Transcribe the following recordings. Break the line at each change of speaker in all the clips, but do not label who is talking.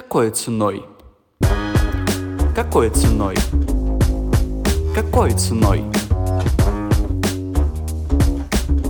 Какой ценой? Какой ценой? Какой ценой?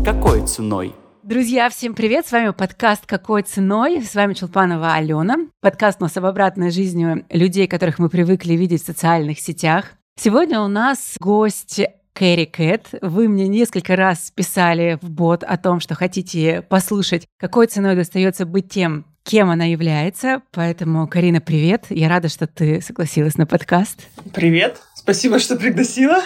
Какой ценой?
Друзья, всем привет! С вами подкаст «Какой ценой?». С вами Челпанова Алена. Подкаст у нас об обратной жизни людей, которых мы привыкли видеть в социальных сетях. Сегодня у нас гость Кэрри Кэт. Вы мне несколько раз писали в бот о том, что хотите послушать, какой ценой достается быть тем, кем она является. Поэтому, Карина, привет. Я рада, что ты согласилась на подкаст.
Привет. Спасибо, что пригласила.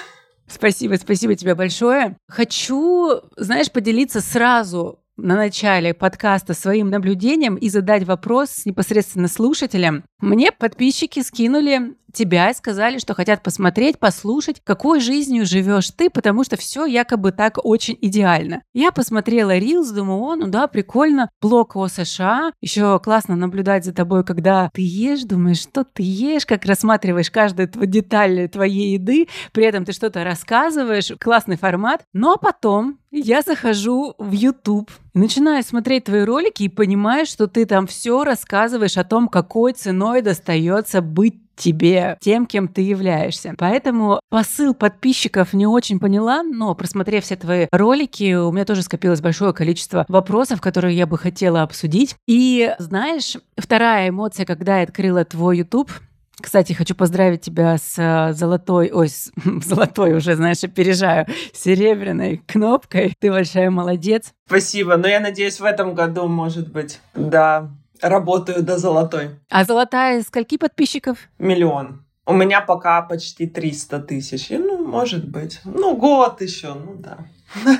Спасибо, спасибо тебе большое. Хочу, знаешь, поделиться сразу на начале подкаста своим наблюдением и задать вопрос непосредственно слушателям. Мне подписчики скинули тебя и сказали, что хотят посмотреть, послушать, какой жизнью живешь ты, потому что все якобы так очень идеально. Я посмотрела Reels, думаю, о, ну да, прикольно, блог о США, еще классно наблюдать за тобой, когда ты ешь, думаешь, что ты ешь, как рассматриваешь каждую деталь твоей еды, при этом ты что-то рассказываешь, классный формат. Но потом я захожу в YouTube начинаю смотреть твои ролики и понимаю, что ты там все рассказываешь о том, какой ценой достается быть тебе, тем, кем ты являешься. Поэтому посыл подписчиков не очень поняла, но просмотрев все твои ролики, у меня тоже скопилось большое количество вопросов, которые я бы хотела обсудить. И знаешь, вторая эмоция, когда я открыла твой YouTube, кстати, хочу поздравить тебя с э, золотой, ой, с золотой уже, знаешь, опережаю, серебряной кнопкой. Ты большая молодец.
Спасибо, но я надеюсь, в этом году, может быть, да, работаю до золотой.
А золотая скольки подписчиков?
Миллион. У меня пока почти 300 тысяч. Ну, может быть. Ну, год еще, ну да.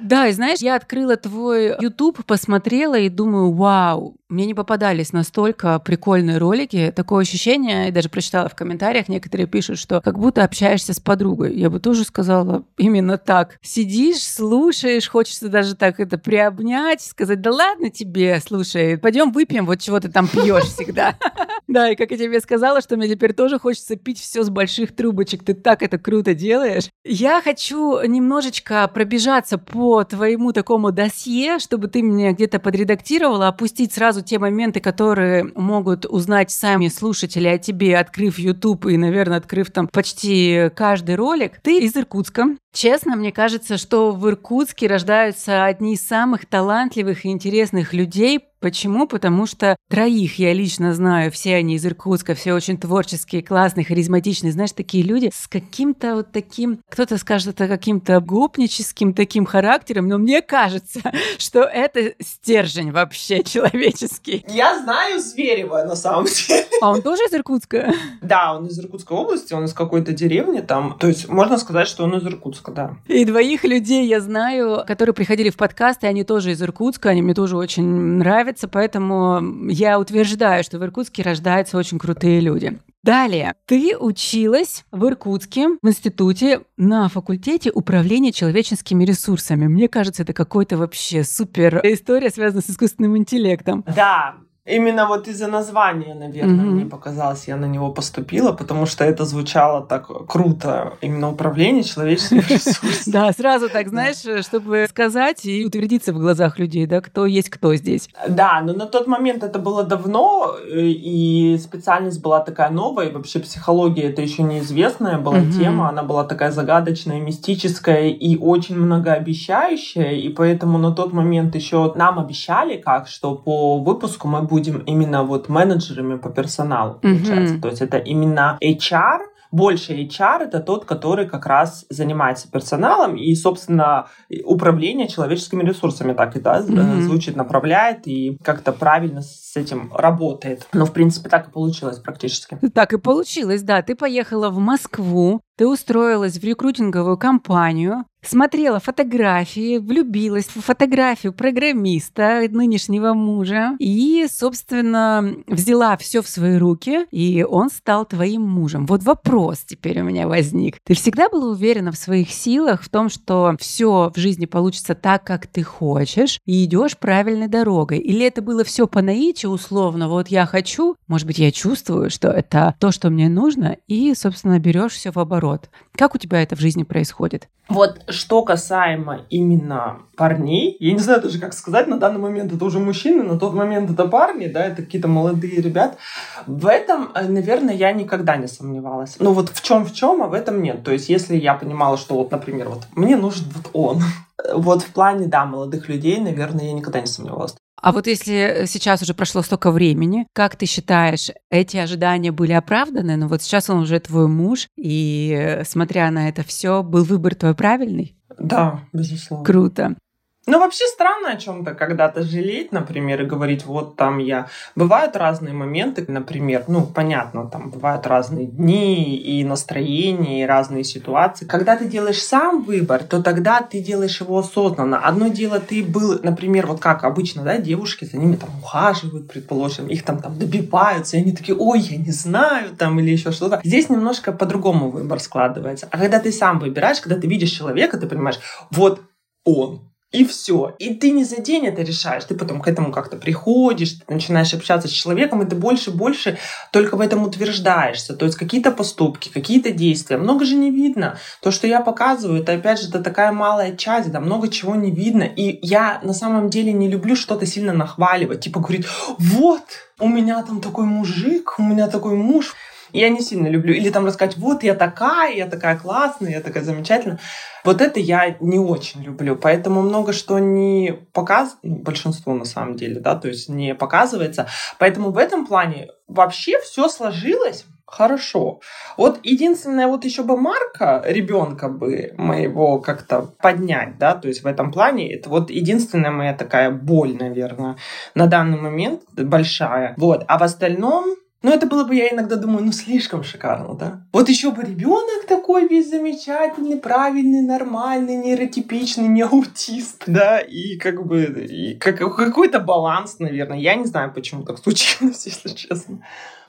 Да, и знаешь, я открыла твой YouTube, посмотрела и думаю, вау, мне не попадались настолько прикольные ролики. Такое ощущение, я даже прочитала в комментариях, некоторые пишут, что как будто общаешься с подругой. Я бы тоже сказала именно так. Сидишь, слушаешь, хочется даже так это приобнять, сказать, да ладно тебе, слушай, пойдем выпьем, вот чего ты там пьешь всегда. Да, и как я тебе сказала, что мне теперь тоже хочется пить все с больших трубочек. Ты так это круто делаешь. Я хочу немножечко пробежаться по твоему такому досье, чтобы ты мне где-то подредактировала, опустить сразу сразу те моменты, которые могут узнать сами слушатели о тебе, открыв YouTube и, наверное, открыв там почти каждый ролик. Ты из Иркутска. Честно, мне кажется, что в Иркутске рождаются одни из самых талантливых и интересных людей, Почему? Потому что троих я лично знаю, все они из Иркутска, все очень творческие, классные, харизматичные. Знаешь, такие люди с каким-то вот таким, кто-то скажет, это каким-то гопническим таким характером, но мне кажется, что это стержень вообще человеческий.
Я знаю Зверева на самом деле.
А он тоже из Иркутска?
Да, он из Иркутской области, он из какой-то деревни там. То есть можно сказать, что он из Иркутска, да.
И двоих людей я знаю, которые приходили в подкаст, и они тоже из Иркутска, они мне тоже очень нравятся поэтому я утверждаю, что в Иркутске рождаются очень крутые люди. Далее, ты училась в Иркутске в институте на факультете управления человеческими ресурсами. Мне кажется, это какой-то вообще супер история, связанная с искусственным интеллектом.
Да, Именно вот из-за названия, наверное, mm-hmm. мне показалось, я на него поступила, потому что это звучало так круто. Именно управление человеческими ресурсами.
Да, сразу так, знаешь, чтобы сказать и утвердиться в глазах людей, да, кто есть кто здесь.
Да, но на тот момент это было давно, э, и специальность была такая новая, и вообще психология это еще неизвестная была тема, она была такая загадочная, мистическая и очень многообещающая, и поэтому на тот момент еще нам обещали как, что по выпуску мы будем будем именно вот менеджерами по персоналу, получается. Mm-hmm. То есть это именно HR, больше HR это тот, который как раз занимается персоналом и, собственно, управление человеческими ресурсами так и да, mm-hmm. звучит, направляет и как-то правильно с этим работает. Но, в принципе, так и получилось практически.
Так и получилось, да. Ты поехала в Москву, ты устроилась в рекрутинговую компанию, смотрела фотографии, влюбилась в фотографию программиста, нынешнего мужа, и, собственно, взяла все в свои руки, и он стал твоим мужем. Вот вопрос теперь у меня возник. Ты всегда была уверена в своих силах, в том, что все в жизни получится так, как ты хочешь, и идешь правильной дорогой? Или это было все по наитию условно? Вот я хочу, может быть, я чувствую, что это то, что мне нужно, и, собственно, берешь все в оборот. Как у тебя это в жизни происходит?
Вот что касаемо именно парней, я не знаю даже, как сказать, на данный момент это уже мужчины, на тот момент это парни, да, это какие-то молодые ребят. В этом, э, наверное, я никогда не сомневалась. Ну вот в чем в чем, а в этом нет. То есть если я понимала, что вот, например, вот мне нужен вот он, вот в плане, да, молодых людей, наверное, я никогда не сомневалась.
А вот если сейчас уже прошло столько времени, как ты считаешь, эти ожидания были оправданы? Ну вот сейчас он уже твой муж, и э, смотря на это все, был выбор твой правильный?
Да, безусловно.
Круто.
Ну, вообще странно о чем-то когда-то жалеть, например, и говорить, вот там я... Бывают разные моменты, например, ну, понятно, там бывают разные дни и настроения, и разные ситуации. Когда ты делаешь сам выбор, то тогда ты делаешь его осознанно. Одно дело, ты был, например, вот как обычно, да, девушки за ними там ухаживают, предположим, их там, там добиваются, и они такие, ой, я не знаю, там, или еще что-то. Здесь немножко по-другому выбор складывается. А когда ты сам выбираешь, когда ты видишь человека, ты понимаешь, вот он, и все. И ты не за день это решаешь, ты потом к этому как-то приходишь, ты начинаешь общаться с человеком, и ты больше и больше только в этом утверждаешься. То есть какие-то поступки, какие-то действия. Много же не видно. То, что я показываю, это опять же это такая малая часть, да, много чего не видно. И я на самом деле не люблю что-то сильно нахваливать. Типа говорить, вот, у меня там такой мужик, у меня такой муж. Я не сильно люблю. Или там рассказать, вот я такая, я такая классная, я такая замечательная. Вот это я не очень люблю. Поэтому много что не показывается, большинство на самом деле, да, то есть не показывается. Поэтому в этом плане вообще все сложилось хорошо. Вот единственное, вот еще бы Марка, ребенка бы моего как-то поднять, да, то есть в этом плане, это вот единственная моя такая боль, наверное, на данный момент большая. Вот. А в остальном, ну, это было бы, я иногда думаю, ну, слишком шикарно, да? Вот еще бы ребенок такой весь замечательный, правильный, нормальный, нейротипичный, не аутист, да, и как бы и как, какой-то баланс, наверное. Я не знаю, почему так случилось, если честно.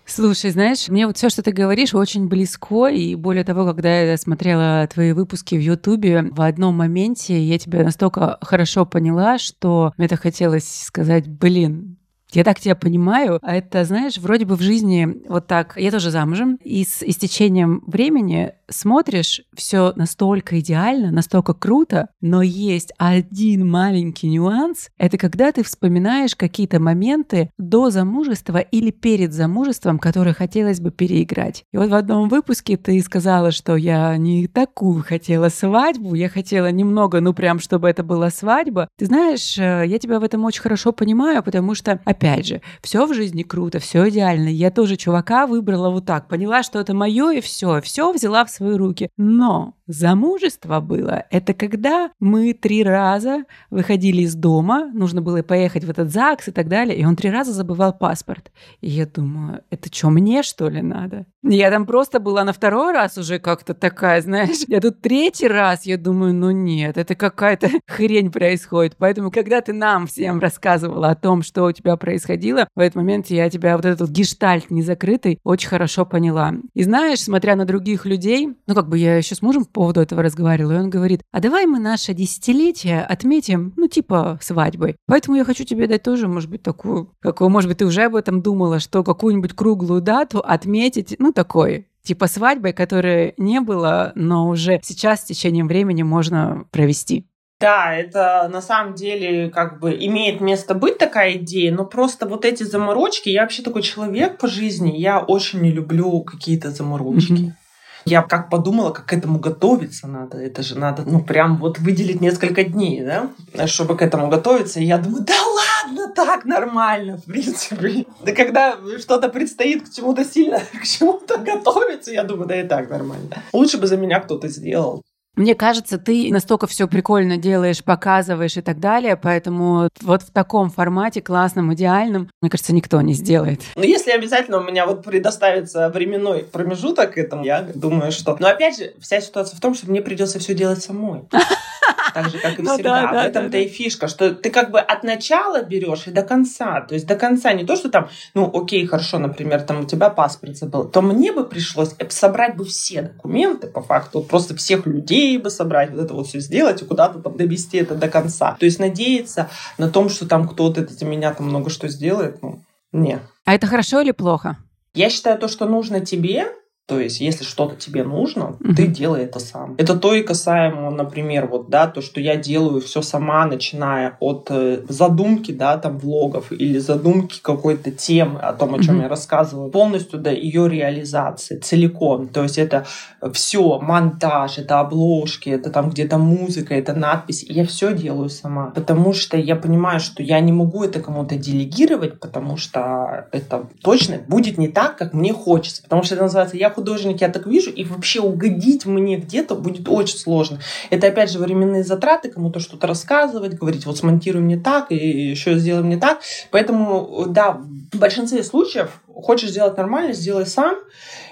Слушай, знаешь, мне вот все, что ты говоришь, очень близко. И более того, когда я смотрела твои выпуски в Ютубе, в одном моменте я тебя настолько хорошо поняла, что мне так хотелось сказать, блин, я так тебя понимаю. А это, знаешь, вроде бы в жизни вот так. Я тоже замужем. И с истечением времени смотришь все настолько идеально, настолько круто, но есть один маленький нюанс. Это когда ты вспоминаешь какие-то моменты до замужества или перед замужеством, которые хотелось бы переиграть. И вот в одном выпуске ты сказала, что я не такую хотела свадьбу, я хотела немного, ну прям, чтобы это была свадьба. Ты знаешь, э, я тебя в этом очень хорошо понимаю, потому что, опять же, все в жизни круто, все идеально. Я тоже чувака выбрала вот так, поняла, что это мое и все, все взяла в свои руки. Но замужество было, это когда мы три раза выходили из дома, нужно было поехать в этот ЗАГС и так далее, и он три раза забывал паспорт. И я думаю, это что, мне что ли надо? Я там просто была на второй раз уже как-то такая, знаешь, я тут третий раз, я думаю, ну нет, это какая-то хрень происходит. Поэтому, когда ты нам всем рассказывала о том, что у тебя происходило, в этот момент я тебя вот этот гештальт незакрытый очень хорошо поняла. И знаешь, смотря на других людей, ну как бы я еще с мужем поводу этого разговаривала, и он говорит, а давай мы наше десятилетие отметим, ну типа свадьбой. Поэтому я хочу тебе дать тоже, может быть, такую, какую, может быть, ты уже об этом думала, что какую-нибудь круглую дату отметить, ну такой типа свадьбой, которой не было, но уже сейчас с течением времени можно провести.
Да, это на самом деле как бы имеет место быть такая идея, но просто вот эти заморочки, я вообще такой человек по жизни, я очень не люблю какие-то заморочки. Mm-hmm. Я как подумала, как к этому готовиться надо. Это же надо, ну, прям вот выделить несколько дней, да, чтобы к этому готовиться. И я думаю, да ладно, так нормально, в принципе. Да когда что-то предстоит к чему-то сильно, к чему-то готовиться, я думаю, да и так нормально. Лучше бы за меня кто-то сделал.
Мне кажется, ты настолько все прикольно делаешь, показываешь и так далее, поэтому вот в таком формате классном, идеальном, мне кажется, никто не сделает.
Но ну, если обязательно у меня вот предоставится временной промежуток этому, я думаю, что... Но опять же, вся ситуация в том, что мне придется все делать самой. Так же, как и ну всегда. Ну, да, в этом-то да, и фишка, что ты как бы от начала берешь и до конца. То есть до конца не то, что там, ну, окей, хорошо, например, там у тебя паспорт забыл, то мне бы пришлось собрать бы все документы, по факту, просто всех людей бы собрать, вот это вот все сделать и куда-то там довести это до конца. То есть надеяться на том, что там кто-то за меня там много что сделает, ну, не.
А это хорошо или плохо?
Я считаю то, что нужно тебе, То есть, если что-то тебе нужно, mm-hmm. ты делай это сам. Это то и касаемо, например, вот, да, то, что я делаю все сама, начиная от э, задумки, да, там, влогов или задумки какой-то темы о том, о чем mm-hmm. я рассказываю, полностью до ее реализации целиком. То есть, это все, монтаж, это обложки, это там где-то музыка, это надпись. Я все делаю сама, потому что я понимаю, что я не могу это кому-то делегировать, потому что это точно будет не так, как мне хочется. Потому что это называется «я художник, я так вижу, и вообще угодить мне где-то будет очень сложно. Это, опять же, временные затраты, кому-то что-то рассказывать, говорить, вот смонтируй мне так, и еще сделай мне так. Поэтому, да, в большинстве случаев хочешь сделать нормально, сделай сам.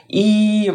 И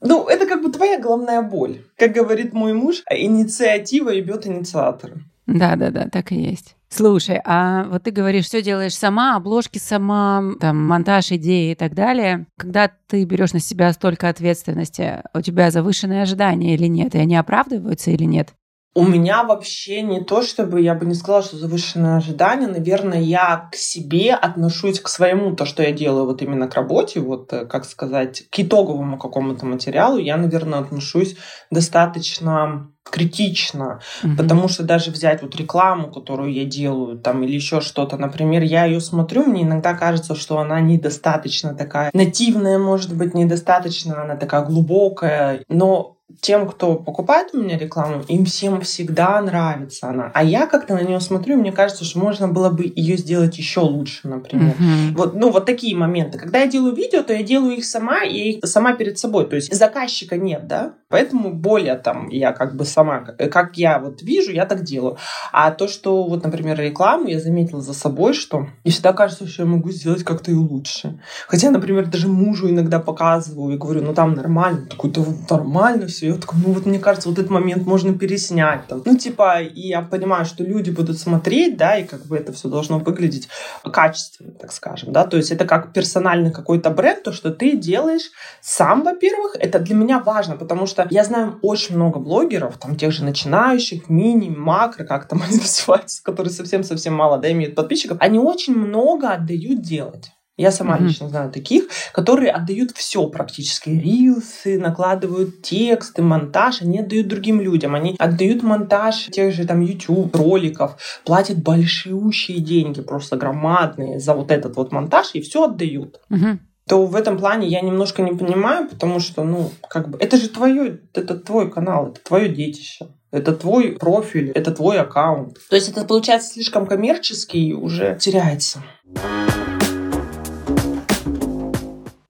ну, это как бы твоя головная боль. Как говорит мой муж, инициатива ебет инициатора.
Да, да, да, так и есть. Слушай, а вот ты говоришь, все делаешь сама, обложки сама, там, монтаж, идеи и так далее. Когда ты берешь на себя столько ответственности, у тебя завышенные ожидания или нет? И они оправдываются или нет?
У меня вообще не то, чтобы я бы не сказала, что завышенные ожидания. Наверное, я к себе отношусь к своему, то, что я делаю вот именно к работе, вот, э, как сказать, к итоговому какому-то материалу, я, наверное, отношусь достаточно критично, угу. потому что даже взять вот рекламу, которую я делаю, там или еще что-то, например, я ее смотрю, мне иногда кажется, что она недостаточно такая нативная, может быть, недостаточно она такая глубокая, но тем, кто покупает у меня рекламу, им всем всегда нравится она. А я как-то на нее смотрю, и мне кажется, что можно было бы ее сделать еще лучше, например. Mm-hmm. Вот, ну, вот такие моменты. Когда я делаю видео, то я делаю их сама, и их сама перед собой. То есть заказчика нет, да? Поэтому более там я как бы сама, как я вот вижу, я так делаю. А то, что вот, например, рекламу, я заметила за собой, что мне всегда кажется, что я могу сделать как-то и лучше. Хотя, например, даже мужу иногда показываю и говорю, ну там нормально, такой-то нормально все. Я такой, ну вот мне кажется, вот этот момент можно переснять. Там. Ну типа, и я понимаю, что люди будут смотреть, да, и как бы это все должно выглядеть качественно, так скажем, да. То есть это как персональный какой-то бренд, то, что ты делаешь сам, во-первых, это для меня важно, потому что я знаю очень много блогеров, там тех же начинающих, мини, макро, как там они называются, которые совсем-совсем мало да, имеют подписчиков. Они очень много отдают делать. Я сама mm-hmm. лично знаю таких, которые отдают все практически. Рилсы, накладывают тексты, монтаж, они отдают другим людям. Они отдают монтаж тех же там YouTube роликов, платят большущие деньги, просто громадные за вот этот вот монтаж и все отдают. Mm-hmm то в этом плане я немножко не понимаю, потому что, ну, как бы, это же твое, это твой канал, это твое детище. Это твой профиль, это твой аккаунт. То есть это получается слишком коммерческий и уже теряется.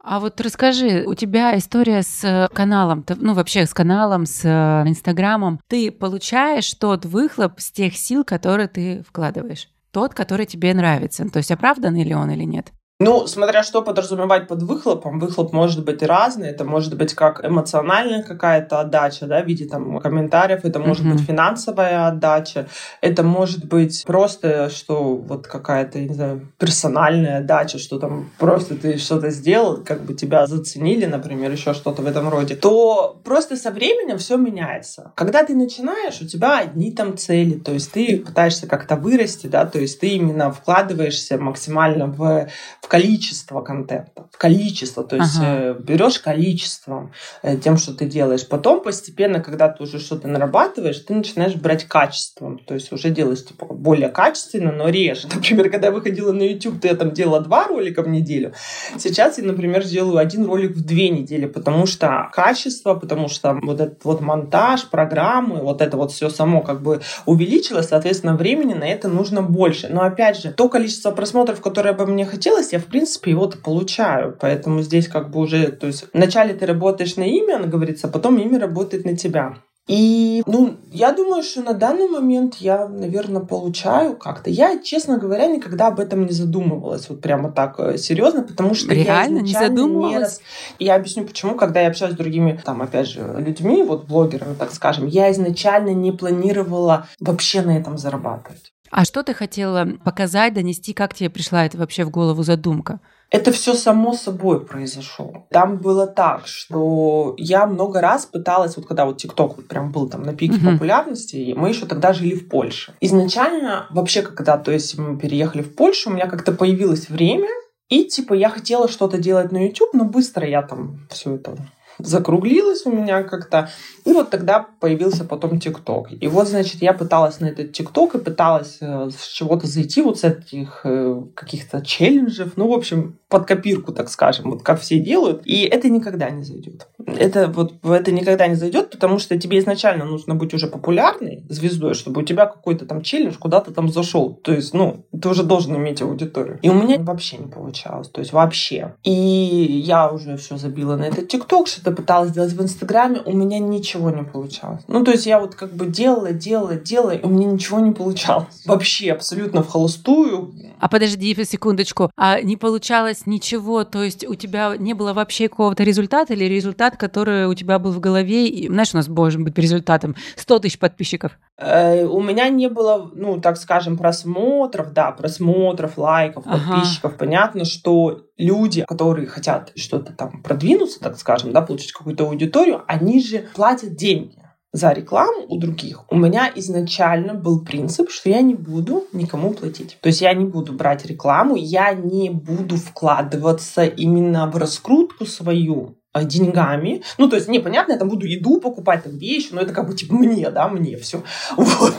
А вот расскажи, у тебя история с каналом, ну вообще с каналом, с э, Инстаграмом. Ты получаешь тот выхлоп с тех сил, которые ты вкладываешь? Тот, который тебе нравится. То есть оправданный ли он или нет?
Ну, смотря что подразумевать под выхлопом, выхлоп может быть разный. Это может быть как эмоциональная какая-то отдача, да, в виде там комментариев, это может mm-hmm. быть финансовая отдача, это может быть просто, что вот какая-то, не знаю, персональная отдача, что там просто ты что-то сделал, как бы тебя заценили, например, еще что-то в этом роде, то просто со временем все меняется. Когда ты начинаешь, у тебя одни там цели, то есть ты пытаешься как-то вырасти, да, то есть ты именно вкладываешься максимально в в количество контента, в количество, то есть ага. Э, берешь количеством э, тем, что ты делаешь. Потом постепенно, когда ты уже что-то нарабатываешь, ты начинаешь брать качеством, то есть уже делаешь типа более качественно, но реже. Например, когда я выходила на YouTube, то я там делала два ролика в неделю. Сейчас я, например, делаю один ролик в две недели, потому что качество, потому что вот этот вот монтаж, программы, вот это вот все само как бы увеличилось, соответственно, времени на это нужно больше. Но опять же, то количество просмотров, которое бы мне хотелось, я, в принципе, его-то получаю. Поэтому здесь как бы уже, то есть вначале ты работаешь на имя, говорится, а потом имя работает на тебя. И, ну, я думаю, что на данный момент я, наверное, получаю как-то. Я, честно говоря, никогда об этом не задумывалась, вот прямо так э, серьезно, потому что
Реально я не задумывалась? Не раз...
Я объясню, почему, когда я общаюсь с другими, там, опять же, людьми, вот блогерами, так скажем, я изначально не планировала вообще на этом зарабатывать.
А что ты хотела показать, донести, как тебе пришла это вообще в голову задумка?
Это все само собой произошло. Там было так, что я много раз пыталась, вот когда вот ТикТок вот прям был там на пике uh-huh. популярности, мы еще тогда жили в Польше. Изначально вообще, когда, то есть мы переехали в Польшу, у меня как-то появилось время, и типа я хотела что-то делать на YouTube, но быстро я там все это закруглилось у меня как-то. И вот тогда появился потом ТикТок. И вот, значит, я пыталась на этот ТикТок и пыталась э, с чего-то зайти, вот с этих э, каких-то челленджев, ну, в общем, под копирку, так скажем, вот как все делают. И это никогда не зайдет. Это вот это никогда не зайдет, потому что тебе изначально нужно быть уже популярной звездой, чтобы у тебя какой-то там челлендж куда-то там зашел. То есть, ну, ты уже должен иметь аудиторию. И у меня вообще не получалось. То есть вообще. И я уже все забила на этот ТикТок, что-то пыталась сделать в Инстаграме, у меня ничего не получалось. Ну, то есть я вот как бы делала, делала, делала, и у меня ничего не получалось. Вообще абсолютно в холостую.
А подожди секундочку, а не получалось ничего, то есть у тебя не было вообще какого-то результата или результат, который у тебя был в голове, и, знаешь, у нас может быть результатом 100 тысяч подписчиков?
Э, у меня не было, ну, так скажем, просмотров, да, просмотров, лайков, подписчиков. Ага. Понятно, что люди, которые хотят что-то там продвинуться, так скажем, да, получить какую-то аудиторию, они же платят деньги за рекламу у других, у меня изначально был принцип, что я не буду никому платить. То есть я не буду брать рекламу, я не буду вкладываться именно в раскрутку свою а, деньгами. Ну, то есть, непонятно, я там буду еду покупать, там вещи, но это как бы типа мне, да, мне все. Вот.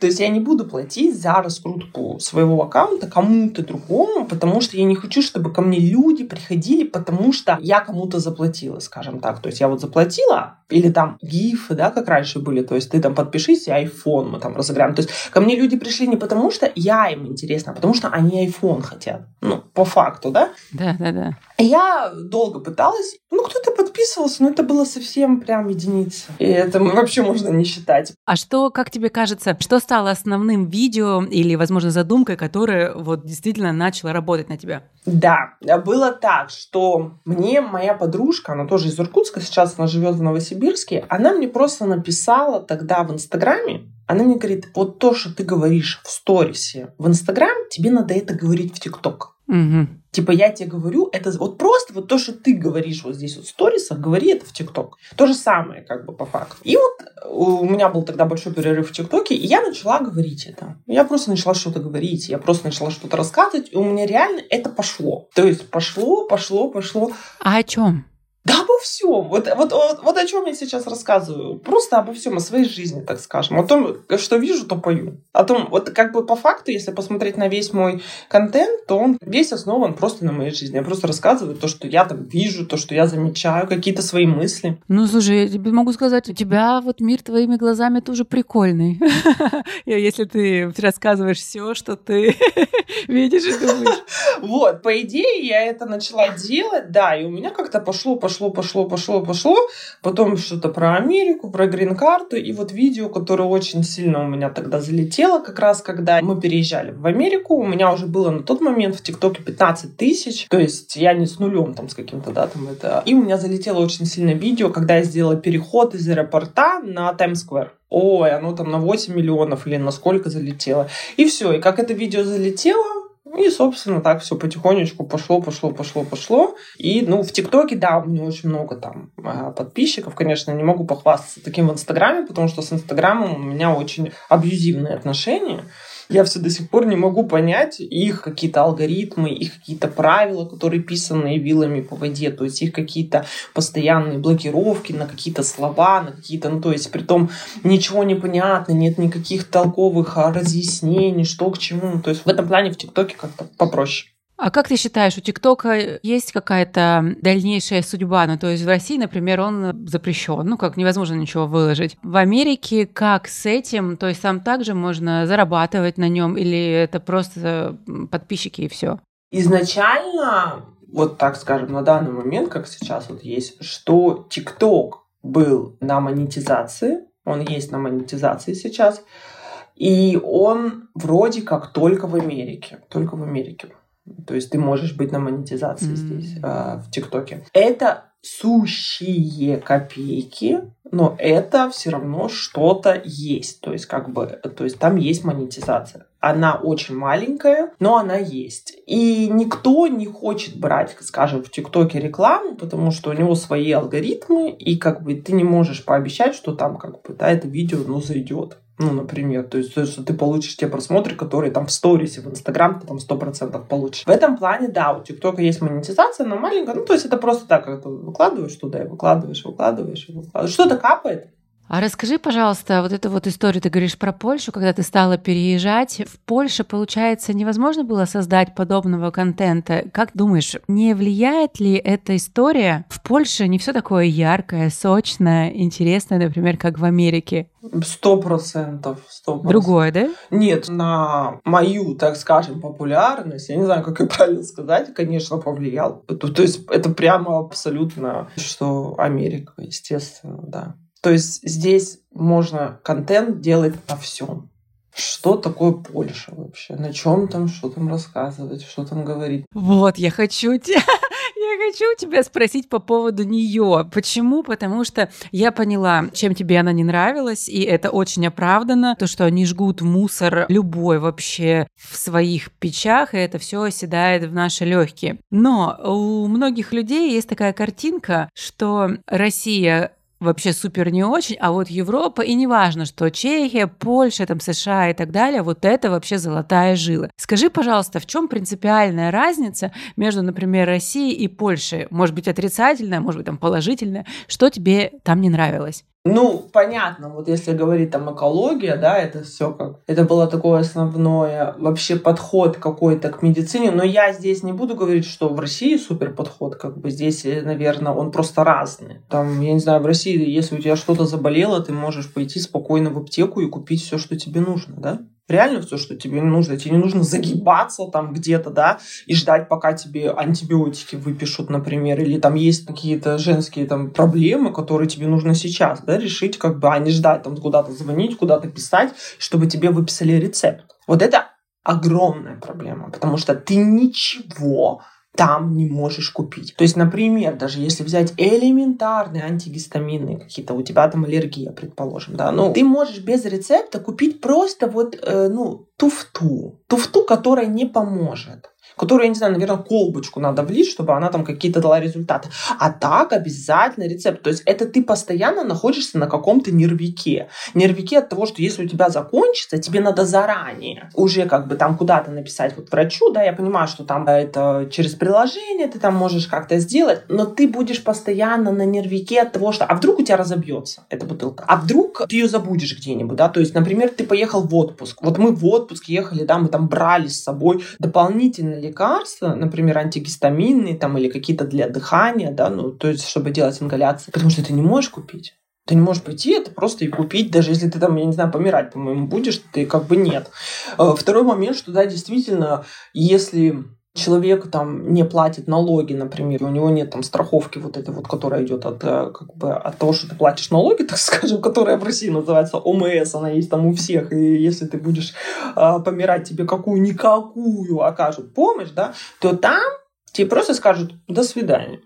То есть я не буду платить за раскрутку своего аккаунта кому-то другому, потому что я не хочу, чтобы ко мне люди приходили, потому что я кому-то заплатила, скажем так. То есть я вот заплатила, или там гифы, да, как раньше были, то есть ты там подпишись, и iPhone мы там разыграем. То есть ко мне люди пришли не потому, что я им интересна, а потому что они iPhone хотят. Ну, по факту, да?
Да, да, да.
Я долго пыталась, ну, кто-то подписывался, но это было совсем прям единица. И это вообще можно не считать.
А что, как тебе кажется, что стало основным видео или, возможно, задумкой, которая вот действительно начала работать на тебя?
Да, было так, что мне моя подружка, она тоже из Иркутска, сейчас она живет в Новосибирске, она мне просто написала тогда в Инстаграме, она мне говорит, вот то, что ты говоришь в сторисе в Инстаграм, тебе надо это говорить в ТикТок.
Угу.
Типа я тебе говорю, это вот просто вот то, что ты говоришь вот здесь вот в сторисах, говори это в ТикТок. То же самое как бы по факту. И вот э, у меня был тогда большой перерыв в ТикТоке, и я начала говорить это. Я просто начала что-то говорить, я просто начала что-то рассказывать, и у меня реально это пошло. То есть пошло, пошло, пошло.
А о чем?
Да обо всем. Вот, вот, вот, вот о чем я сейчас рассказываю. Просто обо всем, о своей жизни, так скажем. О том, что вижу, то пою. О том, вот как бы по факту, если посмотреть на весь мой контент, то он весь основан просто на моей жизни. Я просто рассказываю то, что я там вижу, то, что я замечаю, какие-то свои мысли.
Ну, слушай, я тебе могу сказать, у тебя вот мир твоими глазами тоже прикольный. Если ты рассказываешь все, что ты видишь и думаешь.
Вот, по идее, я это начала делать, да, и у меня как-то пошло, пошло пошло, пошло, пошло, пошло. Потом что-то про Америку, про грин-карту. И вот видео, которое очень сильно у меня тогда залетело, как раз когда мы переезжали в Америку. У меня уже было на тот момент в ТикТоке 15 тысяч. То есть я не с нулем там с каким-то, да, там это. И у меня залетело очень сильно видео, когда я сделала переход из аэропорта на Таймс-сквер ой, оно там на 8 миллионов или на сколько залетело. И все. И как это видео залетело, и, собственно, так все потихонечку пошло, пошло, пошло, пошло. И, ну, в ТикТоке, да, у меня очень много там а, подписчиков. Конечно, не могу похвастаться таким в Инстаграме, потому что с Инстаграмом у меня очень абьюзивные отношения я все до сих пор не могу понять их какие-то алгоритмы, их какие-то правила, которые писаны вилами по воде, то есть их какие-то постоянные блокировки на какие-то слова, на какие-то, ну то есть при том ничего не понятно, нет никаких толковых разъяснений, что к чему. То есть в этом плане в ТикТоке как-то попроще.
А как ты считаешь, у ТикТока есть какая-то дальнейшая судьба? Ну, то есть в России, например, он запрещен, ну, как невозможно ничего выложить. В Америке как с этим? То есть там также можно зарабатывать на нем или это просто подписчики и все?
Изначально, вот так скажем, на данный момент, как сейчас вот есть, что ТикТок был на монетизации, он есть на монетизации сейчас, и он вроде как только в Америке, только в Америке. То есть ты можешь быть на монетизации mm-hmm. здесь, э, в ТикТоке. Это сущие копейки, но это все равно что-то есть. То есть, как бы, то есть там есть монетизация. Она очень маленькая, но она есть. И никто не хочет брать, скажем, в ТикТоке рекламу, потому что у него свои алгоритмы, и как бы ты не можешь пообещать, что там как бы, да, это видео, ну, зайдет. Ну, например, то есть, то, что ты получишь те просмотры, которые там в сторисе, в Инстаграм ты там 100% получишь. В этом плане, да, у ТикТока есть монетизация, но маленькая, ну, то есть это просто так, как ты выкладываешь туда и выкладываешь, выкладываешь, и выкладываешь. Что-то капает,
а расскажи, пожалуйста, вот эту вот историю, ты говоришь про Польшу, когда ты стала переезжать. В Польше, получается, невозможно было создать подобного контента. Как думаешь, не влияет ли эта история? В Польше не все такое яркое, сочное, интересное, например, как в Америке.
Сто процентов.
Другое, да?
Нет, на мою, так скажем, популярность, я не знаю, как и правильно сказать, конечно, повлиял. То есть это прямо абсолютно, что Америка, естественно, да. То есть здесь можно контент делать на всем. Что такое Польша вообще? На чем там, что там рассказывать, что там говорить?
Вот, я хочу тебя, я хочу тебя спросить по поводу нее. Почему? Потому что я поняла, чем тебе она не нравилась, и это очень оправдано. То, что они жгут мусор любой вообще в своих печах, и это все оседает в наши легкие. Но у многих людей есть такая картинка, что Россия вообще супер не очень, а вот Европа, и неважно, что Чехия, Польша, там США и так далее, вот это вообще золотая жила. Скажи, пожалуйста, в чем принципиальная разница между, например, Россией и Польшей? Может быть, отрицательная, может быть, там положительная. Что тебе там не нравилось?
Ну, понятно, вот если говорить там экология, да, это все как... Это было такое основное вообще подход какой-то к медицине, но я здесь не буду говорить, что в России супер подход, как бы здесь, э, наверное, он просто разный. Там, я не знаю, в России, если у тебя что-то заболело, ты можешь пойти спокойно в аптеку и купить все, что тебе нужно, да? Реально все, что тебе нужно. Тебе не нужно загибаться там где-то, да, и ждать, пока тебе антибиотики выпишут, например, или там есть какие-то женские там проблемы, которые тебе нужно сейчас, да, решить, как бы, а не ждать там куда-то звонить, куда-то писать, чтобы тебе выписали рецепт. Вот это огромная проблема, потому что ты ничего там не можешь купить. То есть, например, даже если взять элементарные антигистаминные какие-то, у тебя там аллергия, предположим, да, ну, ты можешь без рецепта купить просто вот, э, ну, туфту, туфту, которая не поможет которую, я не знаю, наверное, колбочку надо влить, чтобы она там какие-то дала результаты. А так обязательно рецепт. То есть это ты постоянно находишься на каком-то нервике. Нервике от того, что если у тебя закончится, тебе надо заранее уже как бы там куда-то написать вот врачу, да, я понимаю, что там это через приложение ты там можешь как-то сделать, но ты будешь постоянно на нервике от того, что а вдруг у тебя разобьется эта бутылка, а вдруг ты ее забудешь где-нибудь, да, то есть, например, ты поехал в отпуск, вот мы в отпуск ехали, да, мы там брали с собой дополнительно лекарства, например, антигистаминные там, или какие-то для дыхания, да, ну, то есть, чтобы делать ингаляции, потому что ты не можешь купить. Ты не можешь пойти это просто и купить, даже если ты там, я не знаю, помирать, по-моему, будешь, ты как бы нет. Э, второй момент, что да, действительно, если человек там не платит налоги, например, у него нет там страховки вот этой вот, которая идет от, э, как бы, от того, что ты платишь налоги, так скажем, которая в России называется ОМС, она есть там у всех, и если ты будешь э, помирать, тебе какую-никакую окажут помощь, да, то там тебе просто скажут «до свидания».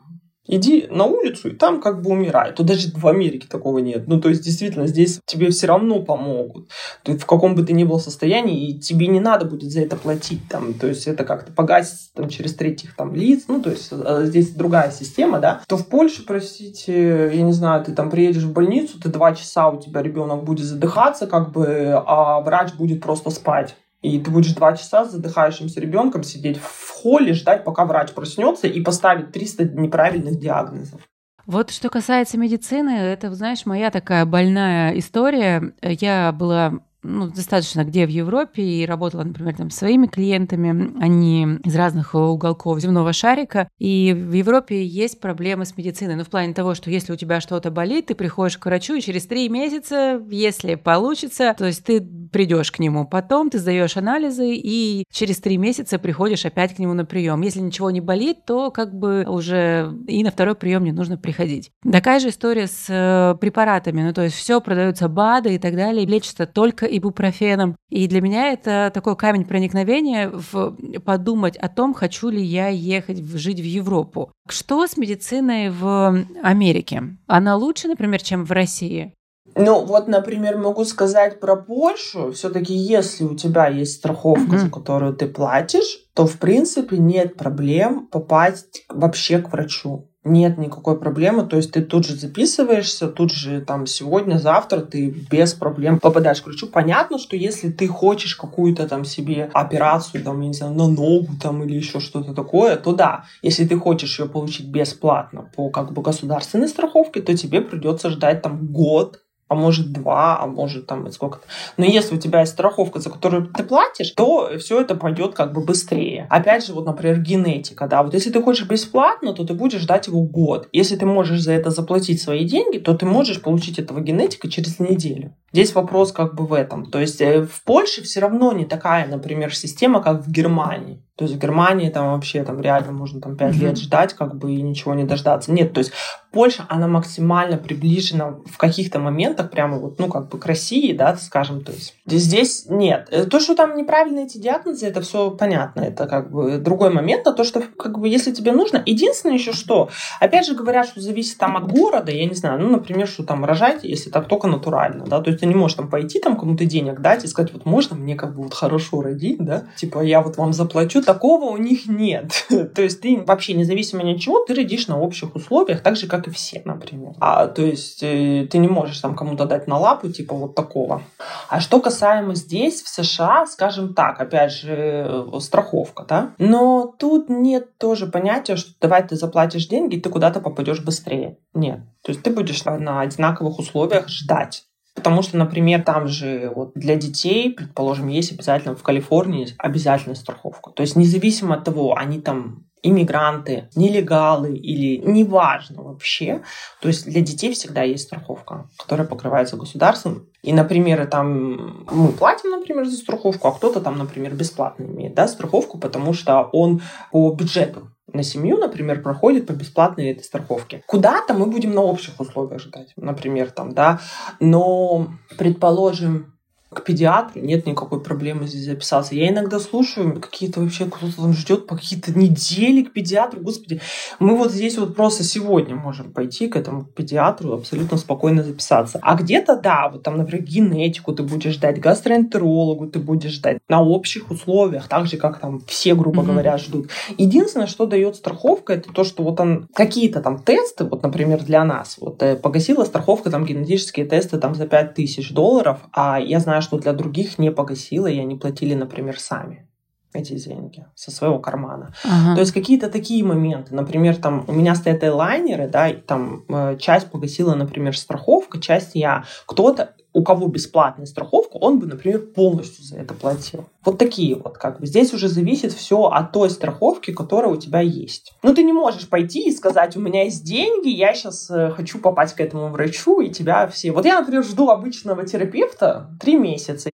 Иди на улицу, и там как бы умирай. То даже в Америке такого нет. Ну, то есть, действительно, здесь тебе все равно помогут. Ты в каком бы ты ни был состоянии, и тебе не надо будет за это платить. Там, то есть, это как-то погасить там, через третьих там, лиц. Ну, то есть, э, здесь другая система, да. То в Польше, простите, я не знаю, ты там приедешь в больницу, ты два часа, у тебя ребенок будет задыхаться, как бы, а врач будет просто спать. И ты будешь два часа с задыхающимся ребенком сидеть в холле, ждать, пока врач проснется и поставит 300 неправильных диагнозов.
Вот что касается медицины, это, знаешь, моя такая больная история. Я была ну, достаточно где в Европе и работала, например, там своими клиентами, они из разных уголков земного шарика. И в Европе есть проблемы с медициной. Ну, в плане того, что если у тебя что-то болит, ты приходишь к врачу, и через три месяца, если получится, то есть ты придешь к нему. Потом ты сдаешь анализы, и через три месяца приходишь опять к нему на прием. Если ничего не болит, то как бы уже и на второй прием не нужно приходить. Такая же история с э, препаратами. Ну, то есть все продаются БАДы и так далее, лечится только ибупрофеном. И для меня это такой камень проникновения в подумать о том, хочу ли я ехать жить в Европу. Что с медициной в Америке? Она лучше, например, чем в России?
Ну, вот, например, могу сказать про Польшу. Все-таки, если у тебя есть страховка, mm-hmm. за которую ты платишь, то, в принципе, нет проблем попасть вообще к врачу. Нет никакой проблемы, то есть ты тут же записываешься, тут же там сегодня, завтра ты без проблем попадаешь к врачу. Понятно, что если ты хочешь какую-то там себе операцию, там, я не знаю, на ногу там или еще что-то такое, то да, если ты хочешь ее получить бесплатно по как бы государственной страховке, то тебе придется ждать там год, а может два, а может там сколько-то. Но если у тебя есть страховка, за которую ты платишь, то все это пойдет как бы быстрее. Опять же, вот, например, генетика, да, вот если ты хочешь бесплатно, то ты будешь ждать его год. Если ты можешь за это заплатить свои деньги, то ты можешь получить этого генетика через неделю. Здесь вопрос как бы в этом. То есть э, в Польше все равно не такая, например, система, как в Германии. То есть в Германии там вообще там реально можно там 5 mm-hmm. лет ждать, как бы и ничего не дождаться. Нет, то есть Польша, она максимально приближена в каких-то моментах прямо вот, ну, как бы к России, да, скажем, то есть здесь нет. Э, то, что там неправильные эти диагнозы, это все понятно, это как бы другой момент, а то, что как бы если тебе нужно, единственное еще что, опять же говорят, что зависит там от города, я не знаю, ну, например, что там рожать, если так только натурально, да, то есть ты не можешь там пойти там кому-то денег дать и сказать, вот можно мне как бы вот хорошо родить, да, типа я вот вам заплачу, такого у них нет. то есть ты вообще независимо ни от чего, ты родишь на общих условиях, так же, как и все, например. А, то есть э, ты не можешь там кому-то дать на лапу, типа вот такого. А что касаемо здесь, в США, скажем так, опять же, э, страховка, да, но тут нет тоже понятия, что давай ты заплатишь деньги, и ты куда-то попадешь быстрее. Нет. То есть ты будешь на одинаковых условиях ждать. Потому что, например, там же вот для детей, предположим, есть обязательно в Калифорнии обязательная страховка. То есть независимо от того, они там иммигранты, нелегалы или неважно вообще. То есть для детей всегда есть страховка, которая покрывается государством. И, например, там мы платим, например, за страховку, а кто-то там, например, бесплатно имеет да, страховку, потому что он по бюджету на семью, например, проходит по бесплатной этой страховке. Куда-то мы будем на общих условиях ждать, например, там, да, но, предположим, к педиатру, нет никакой проблемы здесь записаться. Я иногда слушаю, какие-то вообще кто-то там ждет по какие-то недели к педиатру. Господи, мы вот здесь вот просто сегодня можем пойти к этому педиатру абсолютно спокойно записаться. А где-то, да, вот там, например, генетику ты будешь ждать, гастроэнтерологу ты будешь ждать на общих условиях, так же, как там все, грубо mm-hmm. говоря, ждут. Единственное, что дает страховка, это то, что вот он какие-то там тесты, вот, например, для нас, вот э, погасила страховка там генетические тесты там за 5000 долларов, а я знаю, что для других не погасила, и они платили, например, сами эти деньги со своего кармана. Ага. То есть какие-то такие моменты. Например, там у меня стоят лайнеры, да, и там э, часть погасила, например, страховка, часть я. Кто-то, у кого бесплатная страховка, он бы, например, полностью за это платил. Вот такие вот как бы. Здесь уже зависит все от той страховки, которая у тебя есть. Ну, ты не можешь пойти и сказать, у меня есть деньги, я сейчас э, хочу попасть к этому врачу, и тебя все... Вот я, например, жду обычного терапевта три месяца.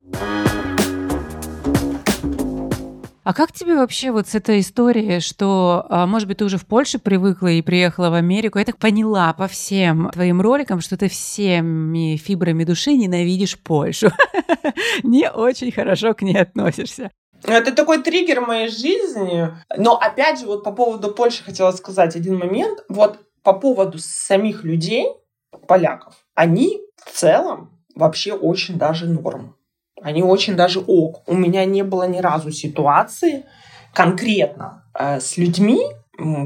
А как тебе вообще вот с этой историей, что, а, может быть, ты уже в Польше привыкла и приехала в Америку? Я так поняла по всем твоим роликам, что ты всеми фибрами души ненавидишь Польшу. Не очень хорошо к ней относишься.
Это такой триггер моей жизни. Но опять же, вот по поводу Польши хотела сказать один момент. Вот по поводу самих людей, поляков, они в целом вообще очень даже норм. Они очень даже ок. У меня не было ни разу ситуации конкретно э, с людьми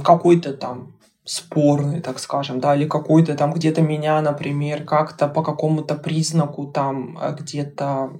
какой-то там спорный, так скажем, да, или какой-то там где-то меня, например, как-то по какому-то признаку там э, где-то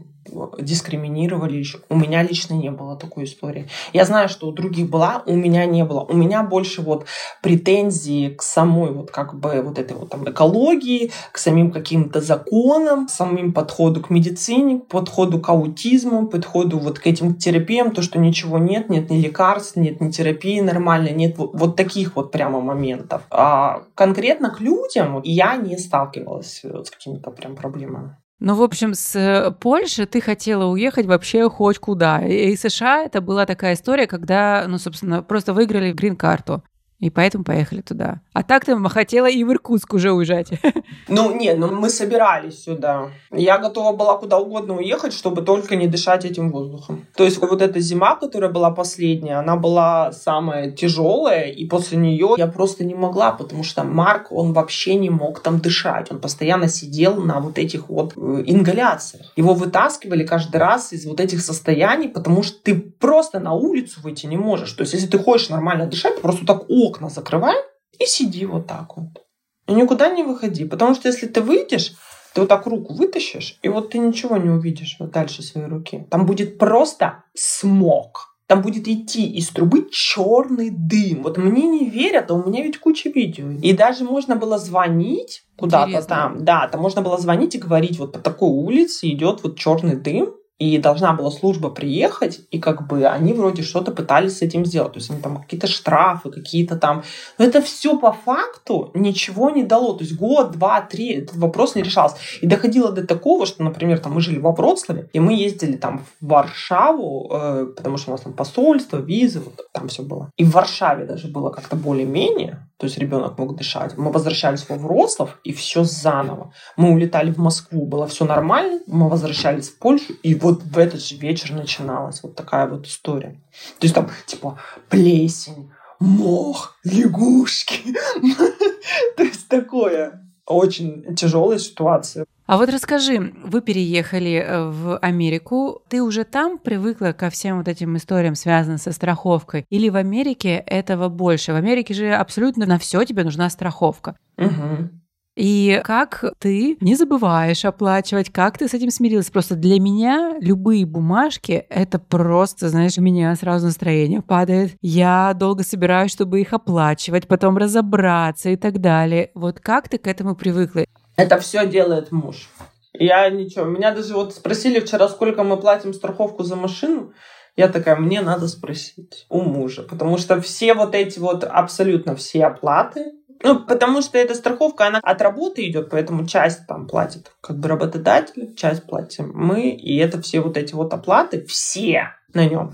дискриминировали еще. У меня лично не было такой истории. Я знаю, что у других была, у меня не было. У меня больше вот претензии к самой вот как бы вот этой вот там экологии, к самим каким-то законам, к самим подходу к медицине, к подходу к аутизму, подходу вот к этим терапиям, то, что ничего нет, нет ни лекарств, нет ни терапии нормальной, нет вот, вот таких вот прямо моментов. А конкретно к людям я не сталкивалась с какими-то прям проблемами.
Ну, в общем, с э, Польши ты хотела уехать вообще хоть куда. И США это была такая история, когда, ну, собственно, просто выиграли грин-карту. И поэтому поехали туда. А так ты хотела и в Иркутск уже уезжать.
Ну, нет, ну мы собирались сюда. Я готова была куда угодно уехать, чтобы только не дышать этим воздухом. То есть вот эта зима, которая была последняя, она была самая тяжелая, и после нее я просто не могла, потому что Марк, он вообще не мог там дышать. Он постоянно сидел на вот этих вот э, ингаляциях. Его вытаскивали каждый раз из вот этих состояний, потому что ты просто на улицу выйти не можешь. То есть если ты хочешь нормально дышать, ты просто так окна закрывай, и сиди вот так вот. И никуда не выходи. Потому что если ты выйдешь, ты вот так руку вытащишь, и вот ты ничего не увидишь вот дальше своей руки. Там будет просто смог. Там будет идти из трубы черный дым. Вот мне не верят, а у меня ведь куча видео. И даже можно было звонить куда-то там. Да, там можно было звонить и говорить, вот по такой улице идет вот черный дым, и должна была служба приехать, и как бы они вроде что-то пытались с этим сделать. То есть они там какие-то штрафы, какие-то там... Но это все по факту ничего не дало. То есть год, два, три этот вопрос не решался. И доходило до такого, что, например, там мы жили во Вроцлаве, и мы ездили там в Варшаву, э, потому что у нас там посольство, визы, вот там все было. И в Варшаве даже было как-то более-менее, то есть ребенок мог дышать. Мы возвращались во Вроцлав, и все заново. Мы улетали в Москву, было все нормально, мы возвращались в Польшу, и вот в этот же вечер начиналась вот такая вот история. То есть там типа плесень, мох, лягушки. То есть такое. Очень тяжелая ситуация.
А вот расскажи, вы переехали э, в Америку, ты уже там привыкла ко всем вот этим историям, связанным со страховкой? Или в Америке этого больше? В Америке же абсолютно на все тебе нужна страховка.
Угу.
И как ты не забываешь оплачивать, как ты с этим смирилась? Просто для меня любые бумажки — это просто, знаешь, у меня сразу настроение падает. Я долго собираюсь, чтобы их оплачивать, потом разобраться и так далее. Вот как ты к этому привыкла?
Это все делает муж. Я ничего. Меня даже вот спросили вчера, сколько мы платим страховку за машину. Я такая, мне надо спросить у мужа, потому что все вот эти вот, абсолютно все оплаты, ну, потому что эта страховка, она от работы идет, поэтому часть там платит как бы работодатель, часть платим мы, и это все вот эти вот оплаты, все на нем.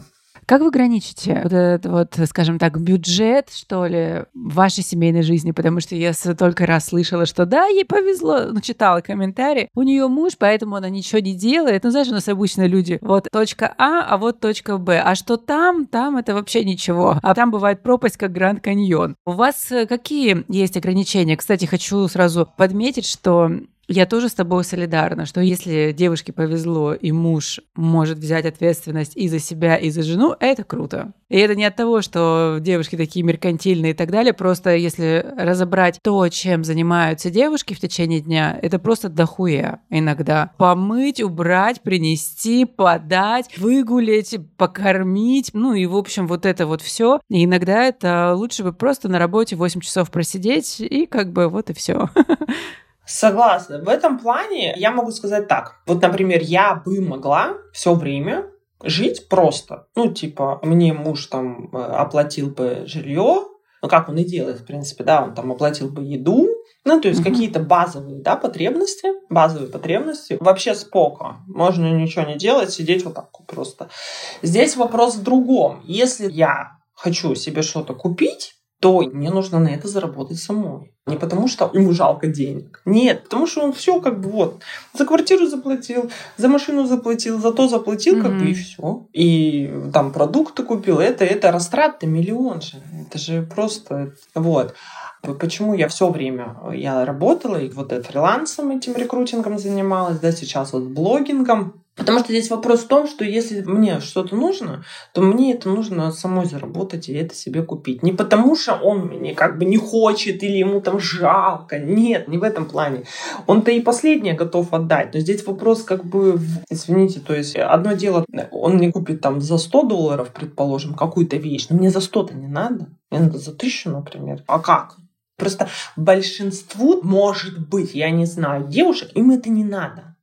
Как вы граничите вот этот вот, скажем так, бюджет, что ли, вашей семейной жизни? Потому что я только раз слышала, что да, ей повезло, ну, читала комментарии. У нее муж, поэтому она ничего не делает. Ну, знаешь, у нас обычно люди, вот точка А, а вот точка Б. А что там, там это вообще ничего. А там бывает пропасть, как Гранд Каньон. У вас э, какие есть ограничения? Кстати, хочу сразу подметить, что я тоже с тобой солидарна, что если девушке повезло, и муж может взять ответственность и за себя, и за жену, это круто. И это не от того, что девушки такие меркантильные и так далее, просто если разобрать то, чем занимаются девушки в течение дня, это просто дохуя иногда. Помыть, убрать, принести, подать, выгулять, покормить, ну и, в общем, вот это вот все. И иногда это лучше бы просто на работе 8 часов просидеть, и как бы вот и все.
Согласна. В этом плане я могу сказать так. Вот, например, я бы могла все время жить просто. Ну, типа, мне муж там э, оплатил бы жилье, ну, как он и делает, в принципе, да, он там оплатил бы еду, ну, то есть mm-hmm. какие-то базовые, да, потребности, базовые потребности. Вообще споко. Можно ничего не делать, сидеть вот так вот просто. Здесь вопрос в другом. Если я хочу себе что-то купить, то мне нужно на это заработать самой. Не потому, что ему жалко денег. Нет, потому что он все как бы вот за квартиру заплатил, за машину заплатил, за то заплатил, mm-hmm. как бы и все. И там продукты купил. Это, это растраты миллион же. Это же просто вот. Почему я все время я работала и вот фрилансом этим рекрутингом занималась, да, сейчас вот блогингом, Потому что здесь вопрос в том, что если мне что-то нужно, то мне это нужно самой заработать и это себе купить. Не потому что он мне как бы не хочет или ему там жалко. Нет, не в этом плане. Он-то и последнее готов отдать. Но здесь вопрос как бы, извините, то есть одно дело, он мне купит там за 100 долларов, предположим, какую-то вещь, но мне за 100-то не надо. Мне надо за 1000, например. А как? Просто большинству, может быть, я не знаю, девушек, им это не надо.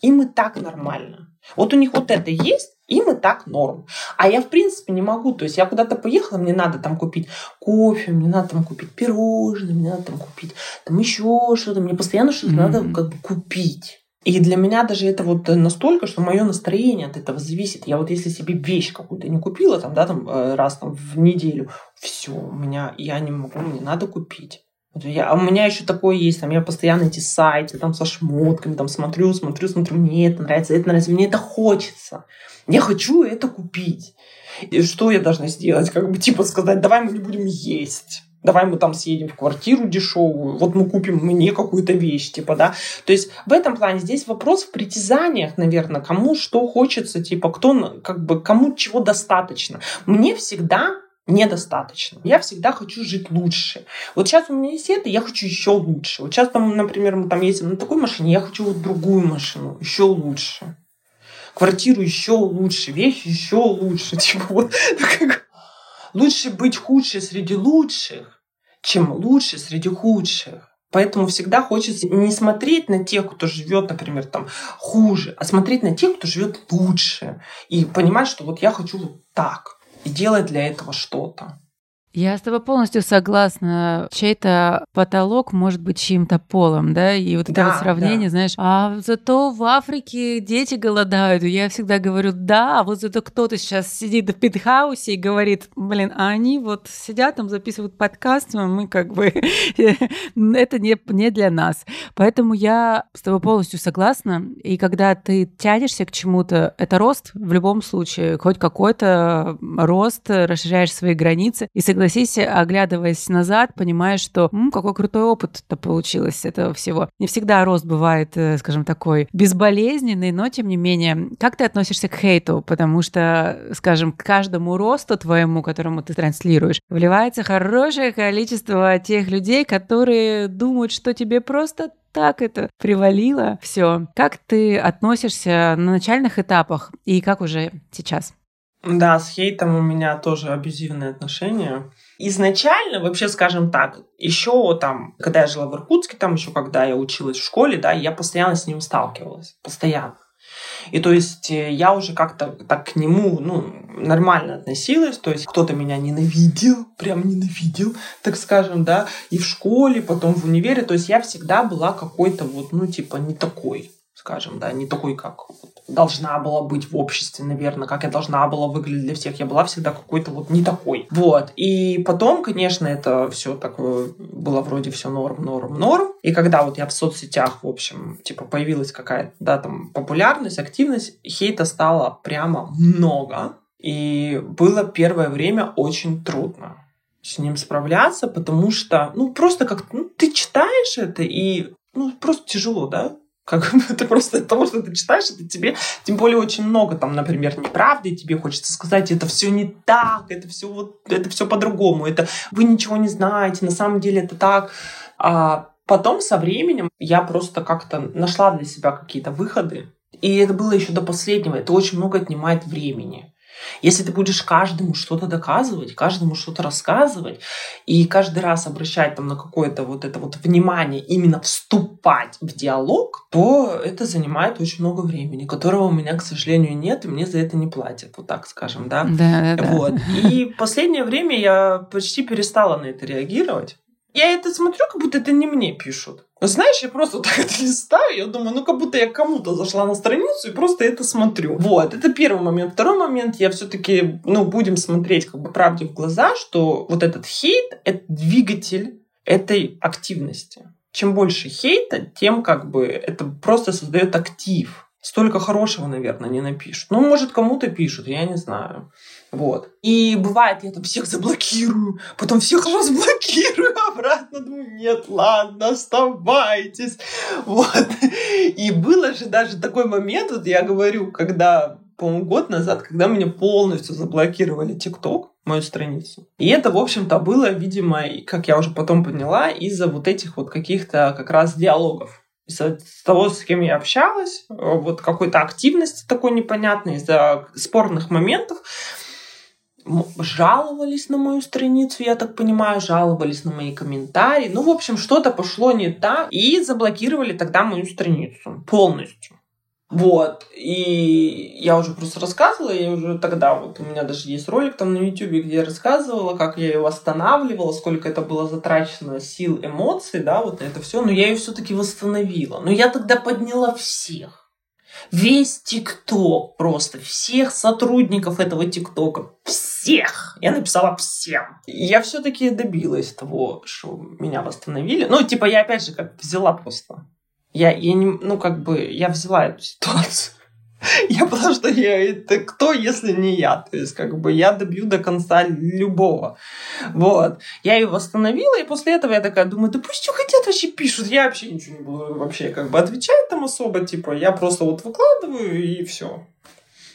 Им и так нормально. Вот у них вот это есть, им и так норм. А я, в принципе, не могу. То есть я куда-то поехала, мне надо там купить кофе, мне надо там купить пирожные, мне надо там купить там еще что-то. Мне постоянно что-то mm-hmm. надо как бы купить. И для меня даже это вот настолько, что мое настроение от этого зависит. Я вот если себе вещь какую-то не купила, там, да, там, э, раз там, в неделю, все, у меня, я не могу, мне надо купить. Я, а у меня еще такое есть, там я постоянно эти сайты там со шмотками, там смотрю, смотрю, смотрю, мне это нравится, это нравится, мне это хочется. Я хочу это купить. И что я должна сделать? Как бы типа сказать, давай мы не будем есть. Давай мы там съедем в квартиру дешевую, вот мы купим мне какую-то вещь, типа, да. То есть в этом плане здесь вопрос в притязаниях, наверное, кому что хочется, типа, кто, как бы, кому чего достаточно. Мне всегда недостаточно. Я всегда хочу жить лучше. Вот сейчас у меня есть это, я хочу еще лучше. Вот сейчас, там, например, мы там ездим на такой машине, я хочу вот другую машину, еще лучше. Квартиру еще лучше, вещи еще лучше. Типа вот, как... Лучше быть худше среди лучших, чем лучше среди худших. Поэтому всегда хочется не смотреть на тех, кто живет, например, там хуже, а смотреть на тех, кто живет лучше. И понимать, что вот я хочу вот так. И делать для этого что-то.
Я с тобой полностью согласна. Чей-то потолок может быть чьим-то полом, да, и вот это
Да,
вот сравнение,
да.
знаешь, а зато в Африке дети голодают. Я всегда говорю, да, а вот зато кто-то сейчас сидит в пентхаусе и говорит, блин, а они вот сидят там, записывают подкаст, а мы как бы, это не, не для нас. Поэтому я с тобой полностью согласна. И когда ты тянешься к чему-то, это рост в любом случае, хоть какой-то рост, расширяешь свои границы. И согласись, оглядываясь назад, понимаешь, что «М, какой крутой опыт-то получилось этого всего. Не всегда рост бывает, э, скажем, такой безболезненный, но тем не менее. Как ты относишься к хейту? Потому что, скажем, к каждому росту твоему, которому ты транслируешь, вливается хорошее количество тех людей, которые думают, что тебе просто так это привалило. Все. Как ты относишься на начальных этапах и как уже сейчас?
Да, с хейтом у меня тоже абьюзивные отношения. Изначально, вообще, скажем так, еще там, когда я жила в Иркутске, там еще когда я училась в школе, да, я постоянно с ним сталкивалась. Постоянно. И то есть э, я уже как-то так к нему, ну, нормально относилась, то есть кто-то меня ненавидел, прям ненавидел, так скажем, да, и в школе, потом в универе, то есть я всегда была какой-то вот, ну, типа, не такой, скажем, да, не такой, как должна была быть в обществе, наверное, как я должна была выглядеть для всех. Я была всегда какой-то вот не такой. Вот. И потом, конечно, это все такое было вроде все норм, норм, норм. И когда вот я в соцсетях, в общем, типа появилась какая-то, да, там популярность, активность, хейта стало прямо много. И было первое время очень трудно с ним справляться, потому что, ну, просто как ну, ты читаешь это, и, ну, просто тяжело, да? Как это просто от того, что ты читаешь, это тебе, тем более очень много там, например, неправды, и тебе хочется сказать, это все не так, это все вот, это все по-другому, это вы ничего не знаете, на самом деле это так. А потом со временем я просто как-то нашла для себя какие-то выходы, и это было еще до последнего, это очень много отнимает времени. Если ты будешь каждому что-то доказывать, каждому что-то рассказывать, и каждый раз обращать там на какое-то вот это вот внимание, именно вступать в диалог, то это занимает очень много времени, которого у меня, к сожалению, нет, и мне за это не платят, вот так скажем, да.
Да, да, да.
Вот. И последнее время я почти перестала на это реагировать. Я это смотрю, как будто это не мне пишут. Знаешь, я просто так это листаю, я думаю, ну как будто я кому-то зашла на страницу и просто это смотрю. Вот, это первый момент. Второй момент, я все-таки, ну, будем смотреть как бы правде в глаза, что вот этот хейт — это двигатель этой активности. Чем больше хейта, тем как бы это просто создает актив. Столько хорошего, наверное, не напишут. Ну, может, кому-то пишут, я не знаю. Вот. И бывает, я там всех заблокирую, потом всех разблокирую обратно. Думаю, нет, ладно, оставайтесь. Вот. И было же даже такой момент, вот я говорю, когда, по-моему, год назад, когда меня полностью заблокировали ТикТок, мою страницу. И это, в общем-то, было, видимо, как я уже потом поняла, из-за вот этих вот каких-то как раз диалогов из-за того, с кем я общалась, вот какой-то активности такой непонятной, из-за спорных моментов, жаловались на мою страницу, я так понимаю, жаловались на мои комментарии. Ну, в общем, что-то пошло не так, и заблокировали тогда мою страницу полностью. Вот. И я уже просто рассказывала, я уже тогда, вот у меня даже есть ролик там на YouTube, где я рассказывала, как я ее восстанавливала, сколько это было затрачено сил, эмоций, да, вот это все. Но я ее все-таки восстановила. Но я тогда подняла всех. Весь ТикТок просто, всех сотрудников этого ТикТока, всех. Я написала всем. Я все-таки добилась того, что меня восстановили. Ну, типа, я опять же как взяла просто. Я, я не, ну, как бы, я взяла эту ситуацию. Я потому что я, это кто, если не я? То есть, как бы, я добью до конца любого. Вот. Я ее восстановила, и после этого я такая думаю, да пусть что хотят вообще пишут. Я вообще ничего не буду вообще как бы отвечать там особо. Типа, я просто вот выкладываю, и все.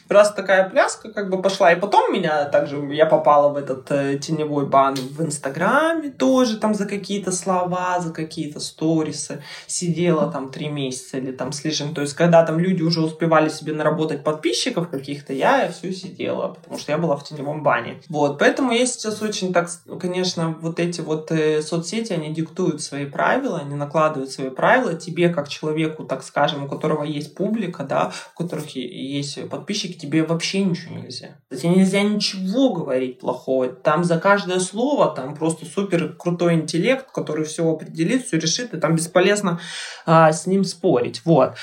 Раз такая пляска как бы пошла, и потом меня также, я попала в этот э, теневой бан в Инстаграме тоже, там за какие-то слова, за какие-то сторисы, сидела там три месяца или там с лишним, то есть когда там люди уже успевали себе наработать подписчиков каких-то, я все сидела, потому что я была в теневом бане. Вот, поэтому я сейчас очень так, конечно, вот эти вот э, соцсети, они диктуют свои правила, они накладывают свои правила. Тебе, как человеку, так скажем, у которого есть публика, да, у которых есть подписчики, тебе вообще ничего нельзя. Тебе нельзя ничего говорить плохого. Там за каждое слово там просто супер крутой интеллект, который все определит, все решит, и там бесполезно а, с ним спорить. Вот.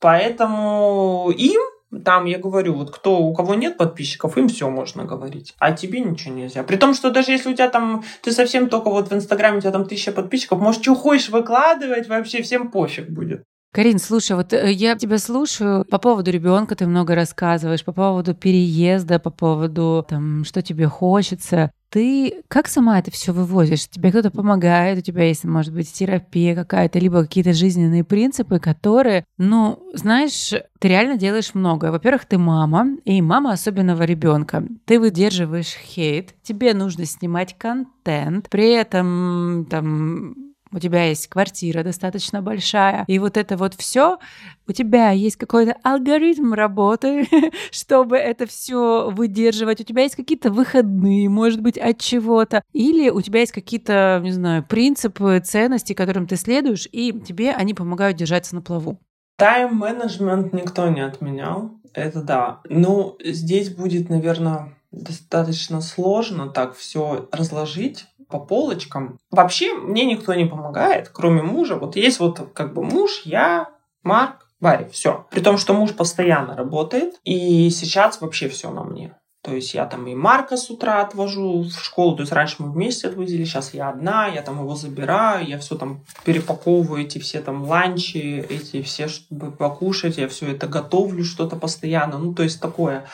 Поэтому им там, я говорю, вот кто, у кого нет подписчиков, им все можно говорить. А тебе ничего нельзя. При том, что даже если у тебя там, ты совсем только вот в Инстаграме, у тебя там тысяча подписчиков, можешь что хочешь выкладывать, вообще всем пофиг будет.
Карин, слушай, вот э, я тебя слушаю по поводу ребенка, ты много рассказываешь, по поводу переезда, по поводу там, что тебе хочется. Ты как сама это все вывозишь? Тебе кто-то помогает, у тебя есть, может быть, терапия какая-то, либо какие-то жизненные принципы, которые, ну, знаешь, ты реально делаешь многое. Во-первых, ты мама, и мама особенного ребенка. Ты выдерживаешь хейт, тебе нужно снимать контент, при этом там у тебя есть квартира достаточно большая, и вот это вот все, у тебя есть какой-то алгоритм работы, чтобы это все выдерживать, у тебя есть какие-то выходные, может быть, от чего-то, или у тебя есть какие-то, не знаю, принципы, ценности, которым ты следуешь, и тебе они помогают держаться на плаву.
Тайм-менеджмент никто не отменял, это да. Ну, здесь будет, наверное, достаточно сложно так все разложить, по полочкам. Вообще мне никто не помогает, кроме мужа. Вот есть вот как бы муж, я, Марк, Варя, все. При том, что муж постоянно работает, и сейчас вообще все на мне. То есть я там и Марка с утра отвожу в школу, то есть раньше мы вместе отвозили, сейчас я одна, я там его забираю, я все там перепаковываю, эти все там ланчи, эти все, чтобы покушать, я все это готовлю что-то постоянно, ну то есть такое.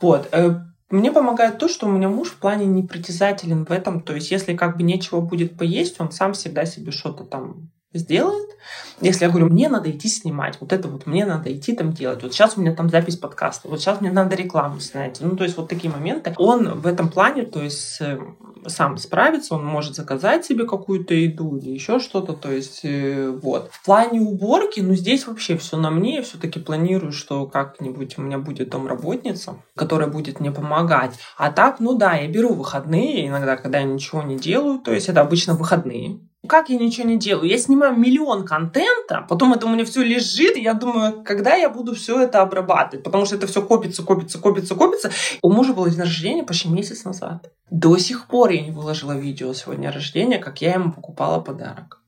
Вот. Мне помогает то, что у меня муж в плане непритязателен в этом. То есть, если как бы нечего будет поесть, он сам всегда себе что-то там сделает. Если я говорю, мне надо идти снимать, вот это вот мне надо идти там делать. Вот сейчас у меня там запись подкаста, вот сейчас мне надо рекламу снять. Ну, то есть вот такие моменты. Он в этом плане, то есть э, сам справится, он может заказать себе какую-то еду или еще что-то, то есть э, вот. В плане уборки, ну, здесь вообще все на мне, я все-таки планирую, что как-нибудь у меня будет домработница, которая будет мне помогать. А так, ну да, я беру выходные иногда, когда я ничего не делаю, то есть это обычно выходные, как я ничего не делаю? Я снимаю миллион контента, потом это у меня все лежит, и я думаю, когда я буду все это обрабатывать, потому что это все копится, копится, копится, копится. У мужа был день рождения почти месяц назад. До сих пор я не выложила видео сегодня рождения, как я ему покупала подарок.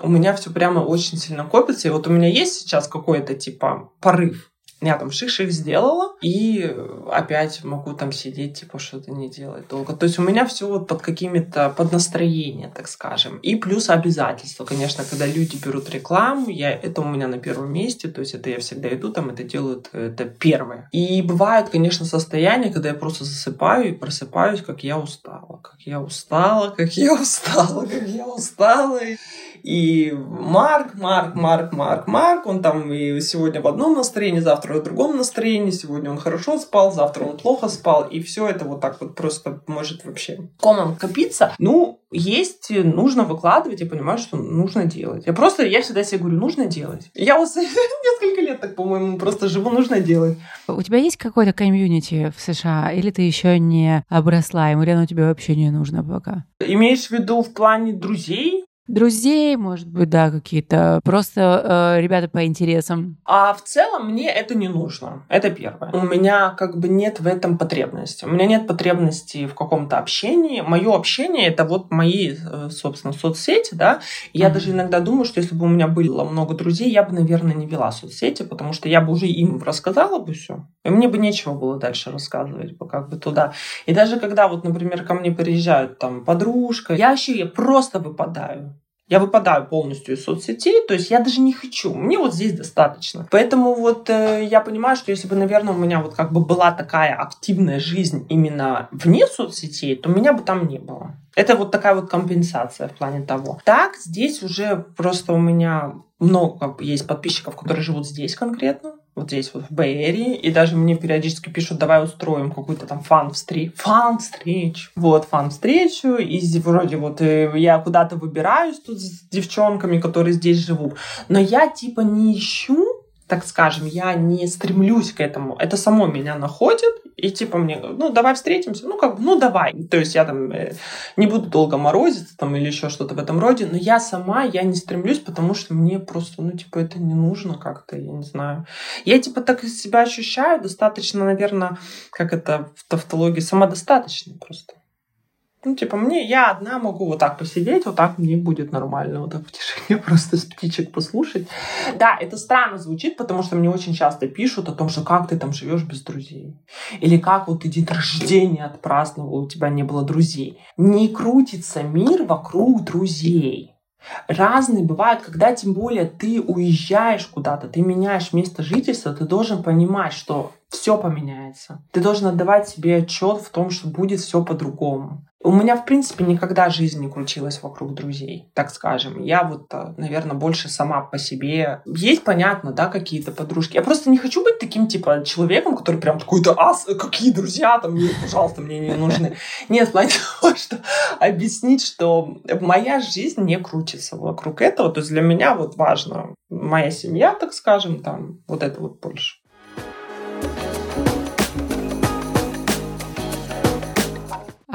У меня все прямо очень сильно копится, и вот у меня есть сейчас какой-то типа порыв я там ших-ших сделала, и опять могу там сидеть, типа, что-то не делать долго. То есть у меня все вот под какими-то, под настроение, так скажем. И плюс обязательства, конечно, когда люди берут рекламу, я, это у меня на первом месте, то есть это я всегда иду, там это делают, это первое. И бывают, конечно, состояния, когда я просто засыпаю и просыпаюсь, как я устала, как я устала, как я устала, как я устала. И Марк, Марк, Марк, Марк, Марк, он там и сегодня в одном настроении, завтра в другом настроении, сегодня он хорошо спал, завтра он плохо спал, и все это вот так вот просто может вообще комом копиться. Ну, есть, нужно выкладывать, я понимаю, что нужно делать. Я просто, я всегда себе говорю, нужно делать. Я вот несколько лет так, по-моему, просто живу, нужно делать.
У тебя есть какой-то комьюнити в США, или ты еще не обросла им, или оно тебе вообще не нужно пока?
Имеешь в виду в плане друзей?
Друзей, может быть, да, какие-то просто э, ребята по интересам.
А в целом мне это не нужно. Это первое. У меня как бы нет в этом потребности. У меня нет потребности в каком-то общении. Мое общение это вот мои, э, собственно, соцсети, да. Я mm-hmm. даже иногда думаю, что если бы у меня было много друзей, я бы, наверное, не вела соцсети, потому что я бы уже им рассказала бы все. И мне бы нечего было дальше рассказывать бы как бы туда. И даже когда вот, например, ко мне приезжают там подружка, я вообще я просто выпадаю. Я выпадаю полностью из соцсетей, то есть я даже не хочу. Мне вот здесь достаточно. Поэтому вот э, я понимаю, что если бы, наверное, у меня вот как бы была такая активная жизнь именно вне соцсетей, то меня бы там не было. Это вот такая вот компенсация в плане того. Так, здесь уже просто у меня много есть подписчиков, которые живут здесь конкретно, вот здесь вот в Бэйри, и даже мне периодически пишут, давай устроим какую-то там фан-встречу. Фан-встречу. Вот, фан-встречу, и вроде вот э, я куда-то выбираюсь тут с девчонками, которые здесь живут, но я типа не ищу так скажем, я не стремлюсь к этому. Это само меня находит, и типа мне, ну, давай встретимся, ну, как ну, давай. То есть я там э, не буду долго морозиться там или еще что-то в этом роде, но я сама, я не стремлюсь, потому что мне просто, ну, типа, это не нужно как-то, я не знаю. Я, типа, так себя ощущаю достаточно, наверное, как это в тавтологии, самодостаточной просто. Ну, типа, мне, я одна могу вот так посидеть, вот так мне будет нормально, вот так в тишине просто с птичек послушать. Да, это странно звучит, потому что мне очень часто пишут о том, что как ты там живешь без друзей. Или как вот ты день рождения отпраздновал, у тебя не было друзей. Не крутится мир вокруг друзей. Разные бывают, когда тем более ты уезжаешь куда-то, ты меняешь место жительства, ты должен понимать, что все поменяется. Ты должен отдавать себе отчет в том, что будет все по-другому. У меня, в принципе, никогда жизнь не крутилась вокруг друзей, так скажем. Я вот, э, наверное, больше сама по себе. Есть, понятно, да, какие-то подружки. Я просто не хочу быть таким, типа, человеком, который прям такой-то, а, какие друзья там, мне, пожалуйста, мне не нужны. Нет, в плане того, что объяснить, что моя жизнь не крутится вокруг этого. То есть для меня вот важно моя семья, так скажем, там, вот это вот больше.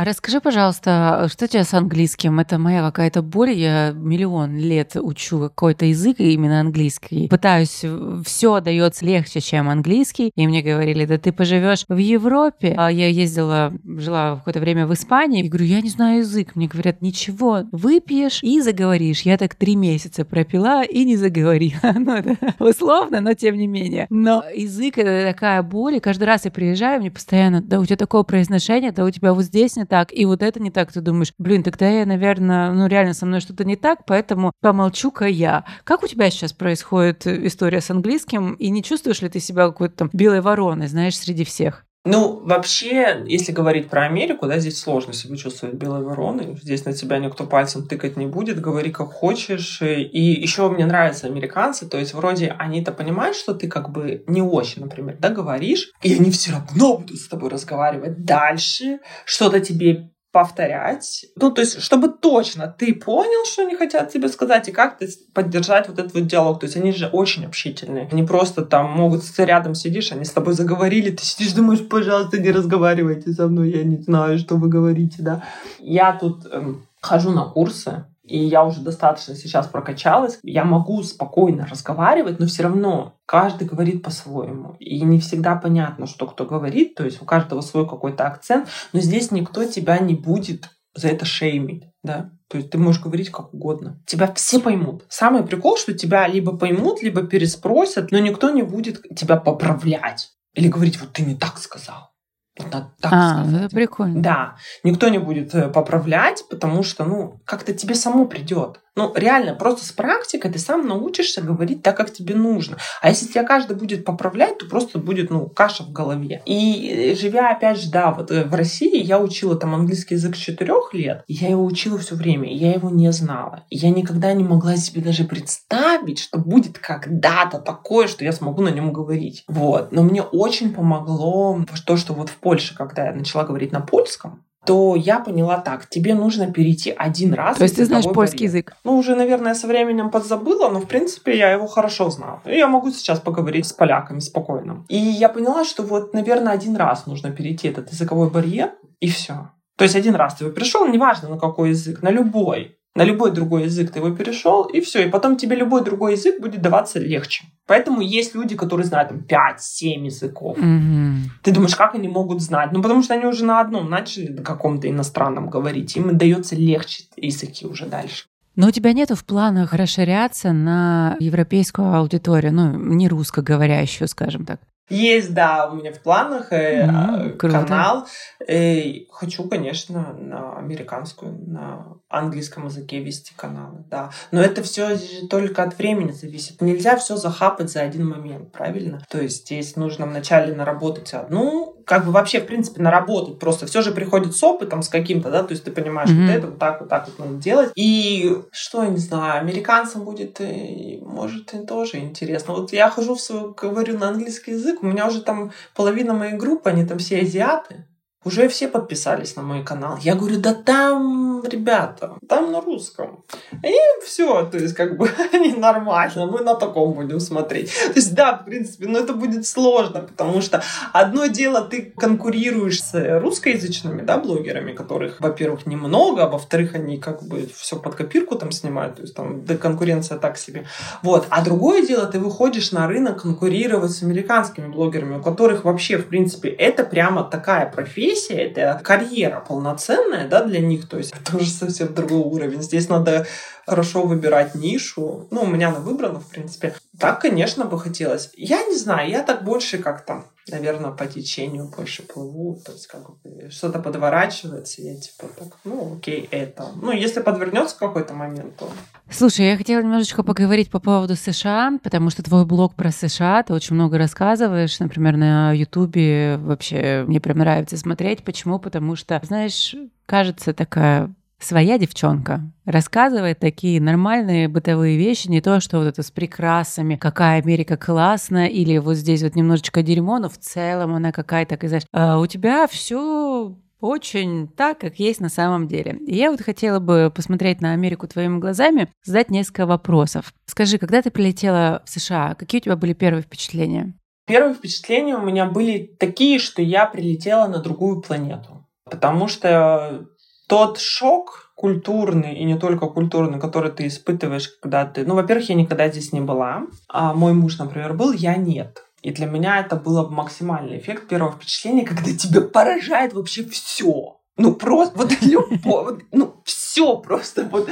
А расскажи, пожалуйста, что у тебя с английским? Это моя какая-то боль. Я миллион лет учу какой-то язык, именно английский. Пытаюсь, все дается легче, чем английский. И мне говорили, да ты поживешь в Европе. А я ездила, жила какое-то время в Испании. И говорю, я не знаю язык. Мне говорят, ничего, выпьешь и заговоришь. Я так три месяца пропила и не заговорила. Ну, это условно, но тем не менее. Но язык — это такая боль. И каждый раз я приезжаю, мне постоянно, да у тебя такое произношение, да у тебя вот здесь не так, и вот это не так. Ты думаешь, блин, тогда я, наверное, ну реально со мной что-то не так, поэтому помолчу-ка я. Как у тебя сейчас происходит история с английским, и не чувствуешь ли ты себя какой-то там белой вороной, знаешь, среди всех?
Ну, вообще, если говорить про Америку, да, здесь сложно себя чувствовать белой вороной. Здесь на тебя никто пальцем тыкать не будет, говори как хочешь. И еще мне нравятся американцы, то есть вроде они-то понимают, что ты как бы не очень, например, да, говоришь, и они все равно будут с тобой разговаривать дальше, что-то тебе повторять. Ну, то есть, чтобы точно ты понял, что они хотят тебе сказать, и как ты поддержать вот этот вот диалог. То есть, они же очень общительные. Они просто там могут, ты рядом сидишь, они с тобой заговорили, ты сидишь, думаешь, пожалуйста, не разговаривайте со мной, я не знаю, что вы говорите, да. Я тут эм, хожу на курсы, и я уже достаточно сейчас прокачалась, я могу спокойно разговаривать, но все равно каждый говорит по-своему. И не всегда понятно, что кто говорит, то есть у каждого свой какой-то акцент, но здесь никто тебя не будет за это шеймить, да. То есть ты можешь говорить как угодно. Тебя все поймут. Самый прикол, что тебя либо поймут, либо переспросят, но никто не будет тебя поправлять. Или говорить, вот ты не так сказал.
Так а, сказать. это прикольно.
Да, никто не будет э, поправлять, потому что, ну, как-то тебе само придет. Ну, реально, просто с практикой ты сам научишься говорить так, как тебе нужно. А если тебя каждый будет поправлять, то просто будет, ну, каша в голове. И э, живя, опять же, да, вот э, в России я учила там английский язык с четырех лет, и я его учила все время, я его не знала. Я никогда не могла себе даже представить, что будет когда-то такое, что я смогу на нем говорить. Вот. Но мне очень помогло то, что вот в Польше, когда я начала говорить на польском, то я поняла так, тебе нужно перейти один раз.
То есть ты знаешь польский барьер. язык?
Ну, уже, наверное, со временем подзабыла, но, в принципе, я его хорошо знала. И я могу сейчас поговорить с поляками спокойно. И я поняла, что вот, наверное, один раз нужно перейти этот языковой барьер, и все. То есть один раз ты пришел, неважно на какой язык, на любой на любой другой язык ты его перешел, и все. И потом тебе любой другой язык будет даваться легче. Поэтому есть люди, которые знают там 5-7 языков.
Mm-hmm.
Ты думаешь, как они могут знать? Ну, потому что они уже на одном начали на каком-то иностранном говорить. Им дается легче языки уже дальше.
Но у тебя нет в планах расширяться на европейскую аудиторию, ну, не русскоговорящую, скажем так?
Есть, да, у меня в планах э, mm, канал. Э, хочу, конечно, на американскую, на английском языке вести каналы, да. Но это все только от времени зависит. Нельзя все захапать за один момент, правильно? То есть здесь нужно вначале наработать одну как бы вообще, в принципе, наработать. Просто все же приходит с опытом, с каким-то, да, то есть ты понимаешь, mm-hmm. вот это вот так, вот так вот надо делать. И что, я не знаю, американцам будет, и, может, и тоже интересно. Вот я хожу в свою, говорю на английский язык, у меня уже там половина моей группы, они там все азиаты уже все подписались на мой канал. Я говорю, да там, ребята, там на русском. И все, то есть как бы нормально, мы на таком будем смотреть. То есть да, в принципе, но это будет сложно, потому что одно дело, ты конкурируешь с русскоязычными, да, блогерами, которых, во-первых, немного, а во-вторых, они как бы все под копирку там снимают, то есть там да, конкуренция так себе. Вот. А другое дело, ты выходишь на рынок конкурировать с американскими блогерами, у которых вообще, в принципе, это прямо такая профессия, профессия, это карьера полноценная, да, для них, то есть это уже совсем другой уровень. Здесь надо хорошо выбирать нишу. Ну, у меня она выбрана, в принципе. Так, конечно, бы хотелось. Я не знаю, я так больше как-то, наверное, по течению больше плыву. То есть, как бы что-то подворачивается, я типа так, ну, окей, это. Ну, если подвернется какой-то момент, то...
Слушай, я хотела немножечко поговорить по поводу США, потому что твой блог про США, ты очень много рассказываешь, например, на Ютубе вообще мне прям нравится смотреть. Почему? Потому что, знаешь, кажется такая своя девчонка рассказывает такие нормальные бытовые вещи, не то, что вот это с прикрасами, какая Америка классная, или вот здесь вот немножечко дерьмо, но в целом она какая-то, знаешь, а у тебя все очень так, как есть на самом деле. И я вот хотела бы посмотреть на Америку твоими глазами, задать несколько вопросов. Скажи, когда ты прилетела в США, какие у тебя были первые впечатления?
Первые впечатления у меня были такие, что я прилетела на другую планету. Потому что тот шок культурный и не только культурный, который ты испытываешь, когда ты... Ну, во-первых, я никогда здесь не была. А мой муж, например, был, я нет. И для меня это было максимальный эффект первого впечатления, когда тебя поражает вообще все. Ну, просто вот любовь, ну, все просто. Вот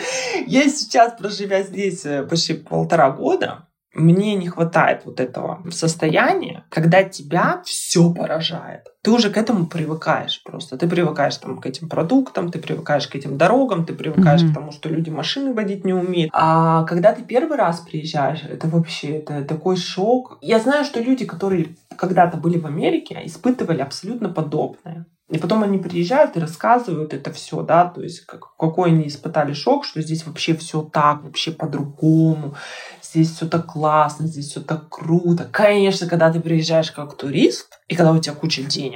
я сейчас, проживя здесь э, почти полтора года, мне не хватает вот этого состояния, когда тебя все поражает. Ты уже к этому привыкаешь просто. Ты привыкаешь там, к этим продуктам, ты привыкаешь к этим дорогам, ты привыкаешь mm-hmm. к тому, что люди машины водить не умеют. А когда ты первый раз приезжаешь, это вообще это такой шок. Я знаю, что люди, которые когда-то были в Америке, испытывали абсолютно подобное. И потом они приезжают и рассказывают это все, да, то есть как, какой они испытали шок, что здесь вообще все так, вообще по-другому, здесь все так классно, здесь все так круто. Конечно, когда ты приезжаешь как турист, и когда у тебя куча денег,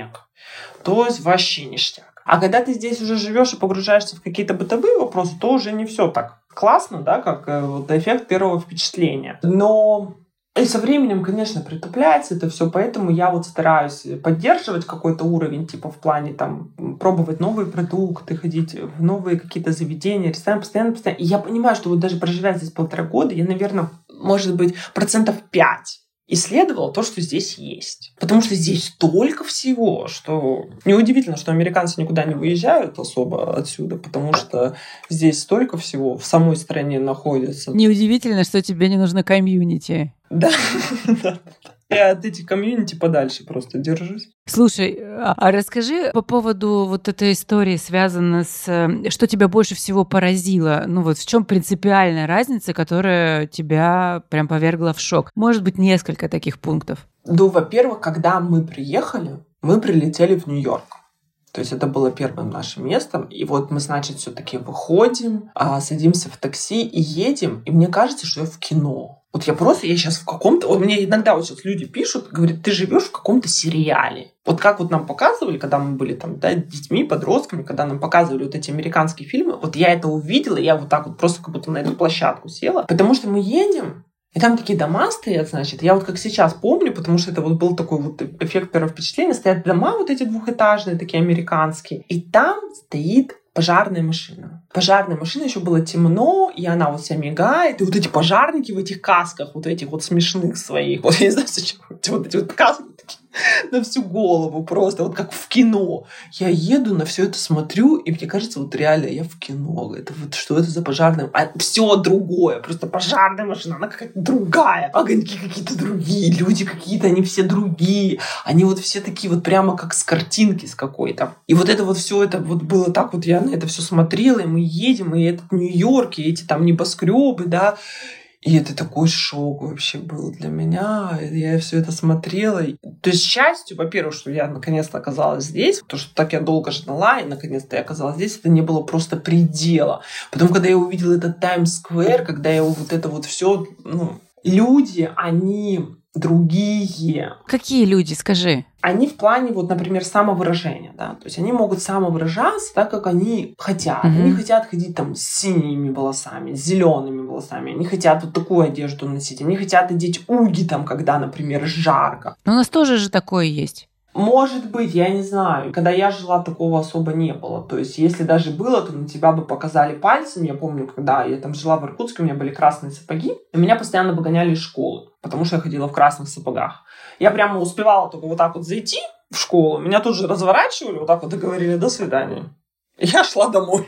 то есть вообще ништяк. А когда ты здесь уже живешь и погружаешься в какие-то бытовые вопросы, то уже не все так классно, да, как э, вот эффект первого впечатления. Но и со временем, конечно, притупляется это все, поэтому я вот стараюсь поддерживать какой-то уровень, типа в плане там пробовать новые продукты, ходить в новые какие-то заведения, рестораны, постоянно, постоянно. И я понимаю, что вот даже проживя здесь полтора года, я, наверное, может быть, процентов пять исследовал то, что здесь есть. Потому что здесь столько всего, что неудивительно, что американцы никуда не выезжают особо отсюда, потому что здесь столько всего в самой стране находится.
Неудивительно, что тебе не нужно комьюнити.
Да, да. Я от этих комьюнити подальше просто держусь.
Слушай, а, а расскажи по поводу вот этой истории, связанной с... Э, что тебя больше всего поразило? Ну вот в чем принципиальная разница, которая тебя прям повергла в шок? Может быть, несколько таких пунктов?
Ну, во-первых, когда мы приехали, мы прилетели в Нью-Йорк. То есть это было первым нашим местом. И вот мы, значит, все-таки выходим, а, садимся в такси и едем. И мне кажется, что я в кино. Вот я просто, я сейчас в каком-то... Вот мне иногда вот сейчас люди пишут, говорят, ты живешь в каком-то сериале. Вот как вот нам показывали, когда мы были там, да, детьми, подростками, когда нам показывали вот эти американские фильмы, вот я это увидела, я вот так вот просто как будто на эту площадку села, потому что мы едем, и там такие дома стоят, значит, я вот как сейчас помню, потому что это вот был такой вот эффект первого впечатления, стоят дома вот эти двухэтажные, такие американские, и там стоит пожарная машина. Пожарная машина, еще было темно, и она вот вся мигает, и вот эти пожарники в этих касках, вот этих вот смешных своих, вот я не знаю, зачем, вот эти вот каски на всю голову просто, вот как в кино. Я еду, на все это смотрю, и мне кажется, вот реально я в кино. Это вот что это за пожарная? А все другое, просто пожарная машина, она какая-то другая. Огоньки какие-то другие, люди какие-то, они все другие. Они вот все такие вот прямо как с картинки с какой-то. И вот это вот все это вот было так вот, я на это все смотрела, и мы едем, и этот Нью-Йорк, и эти там небоскребы, да, И это такой шок вообще был для меня. Я все это смотрела. То есть счастью, во-первых, что я наконец-то оказалась здесь, потому что так я долго ждала, и наконец-то я оказалась здесь, это не было просто предела. Потом, когда я увидела этот Таймс-сквер, когда я вот это вот все, ну, люди, они другие.
Какие люди, скажи?
Они в плане, вот, например, самовыражения, да, то есть они могут самовыражаться так, как они хотят. Mm-hmm. Они хотят ходить там с синими волосами, с зелеными волосами, они хотят вот такую одежду носить, они хотят одеть уги там, когда, например, жарко.
Но у нас тоже же такое есть.
Может быть, я не знаю. Когда я жила, такого особо не было. То есть, если даже было, то на тебя бы показали пальцем. Я помню, когда я там жила в Иркутске, у меня были красные сапоги, и меня постоянно выгоняли из школы, потому что я ходила в красных сапогах. Я прямо успевала только вот так вот зайти в школу, меня тут же разворачивали, вот так вот и говорили «до свидания». Я шла домой.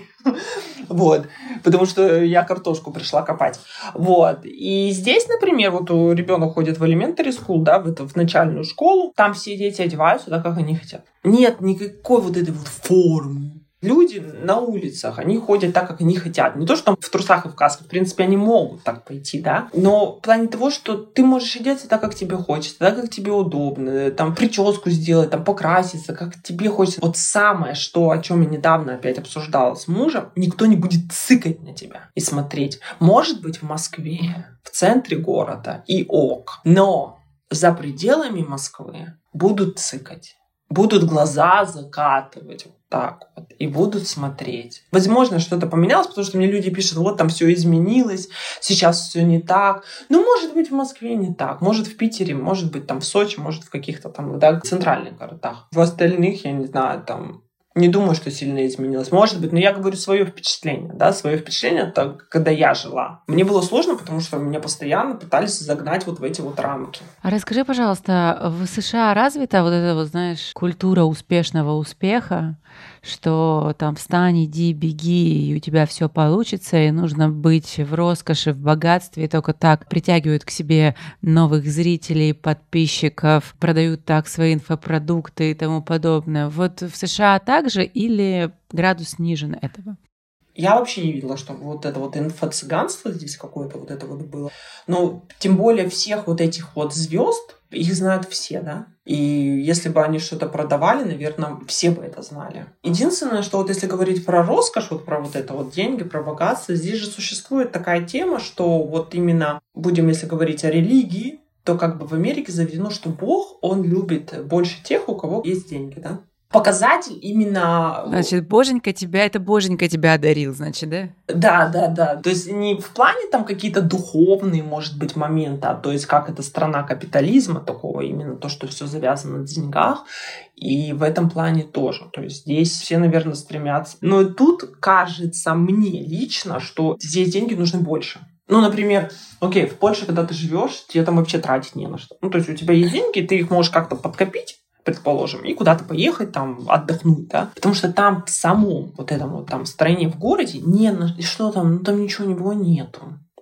Вот. Потому что я картошку пришла копать. Вот. И здесь, например, вот у ребенок ходит в elementary school, да, в, это, в начальную школу. Там все дети одеваются так, как они хотят. Нет никакой вот этой вот формы Люди на улицах, они ходят так, как они хотят. Не то, что там в трусах и в каске, в принципе, они могут так пойти, да. Но в плане того, что ты можешь одеться так, как тебе хочется, так, как тебе удобно, там прическу сделать, там покраситься, как тебе хочется. Вот самое, что, о чем я недавно опять обсуждала с мужем, никто не будет цыкать на тебя и смотреть. Может быть, в Москве, в центре города и ок. Но за пределами Москвы будут цыкать будут глаза закатывать так вот и будут смотреть. Возможно, что-то поменялось, потому что мне люди пишут, вот там все изменилось, сейчас все не так. Ну, может быть, в Москве не так, может, в Питере, может быть, там в Сочи, может, в каких-то там да, центральных городах. В остальных, я не знаю, там не думаю, что сильно изменилось. Может быть, но я говорю свое впечатление. Да, свое впечатление, это когда я жила. Мне было сложно, потому что меня постоянно пытались загнать вот в эти вот рамки.
А расскажи, пожалуйста, в США развита вот эта вот, знаешь, культура успешного успеха? Что там встань, иди, беги, и у тебя все получится, и нужно быть в роскоши, в богатстве, и только так притягивают к себе новых зрителей, подписчиков, продают так свои инфопродукты и тому подобное. Вот в США также или градус ниже этого?
Я вообще не видела, что вот это вот инфо-цыганство здесь какое-то вот это вот было. Но тем более всех вот этих вот звезд, их знают все, да? И если бы они что-то продавали, наверное, все бы это знали. Единственное, что вот если говорить про роскошь, вот про вот это вот деньги, про богатство, здесь же существует такая тема, что вот именно, будем если говорить о религии, то как бы в Америке заведено, что Бог, он любит больше тех, у кого есть деньги, да? Показатель именно...
Значит, боженька тебя, это боженька тебя одарил, значит, да?
Да, да, да. То есть не в плане там какие-то духовные, может быть, моменты, а то есть как это страна капитализма такого, именно то, что все завязано на деньгах. И в этом плане тоже. То есть здесь все, наверное, стремятся. Но тут кажется мне лично, что здесь деньги нужны больше. Ну, например, окей, в Польше, когда ты живешь, тебе там вообще тратить не на что. Ну, то есть у тебя есть деньги, ты их можешь как-то подкопить, предположим, и куда-то поехать, там, отдохнуть, да, потому что там в самом вот этом вот там строении в городе не что там, ну там ничего него нету.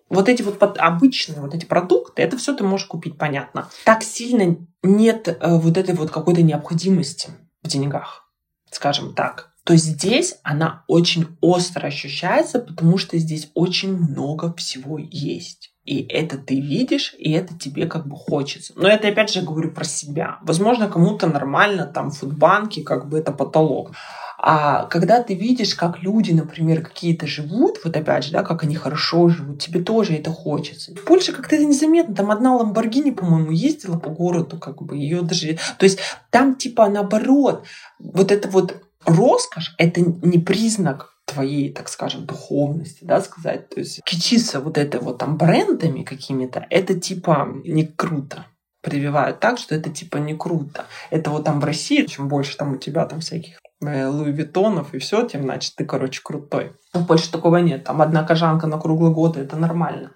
Вот эти вот обычные вот эти продукты, это все ты можешь купить, понятно. Так сильно нет э, вот этой вот какой-то необходимости в деньгах, скажем так то здесь она очень остро ощущается, потому что здесь очень много всего есть. И это ты видишь, и это тебе как бы хочется. Но это опять же говорю про себя. Возможно, кому-то нормально там в фудбанке как бы это потолок. А когда ты видишь, как люди, например, какие-то живут, вот опять же, да, как они хорошо живут, тебе тоже это хочется. В Польше как-то это незаметно. Там одна Ламборгини, по-моему, ездила по городу, как бы ее даже... То есть там типа наоборот, вот это вот роскошь — это не признак твоей, так скажем, духовности, да, сказать. То есть кичиться вот это вот там брендами какими-то, это типа не круто прививают так, что это типа не круто. Это вот там в России, чем больше там у тебя там всяких э, Луи Виттонов и все, тем значит ты, короче, крутой. В Польше такого нет. Там одна кожанка на круглый год, это нормально.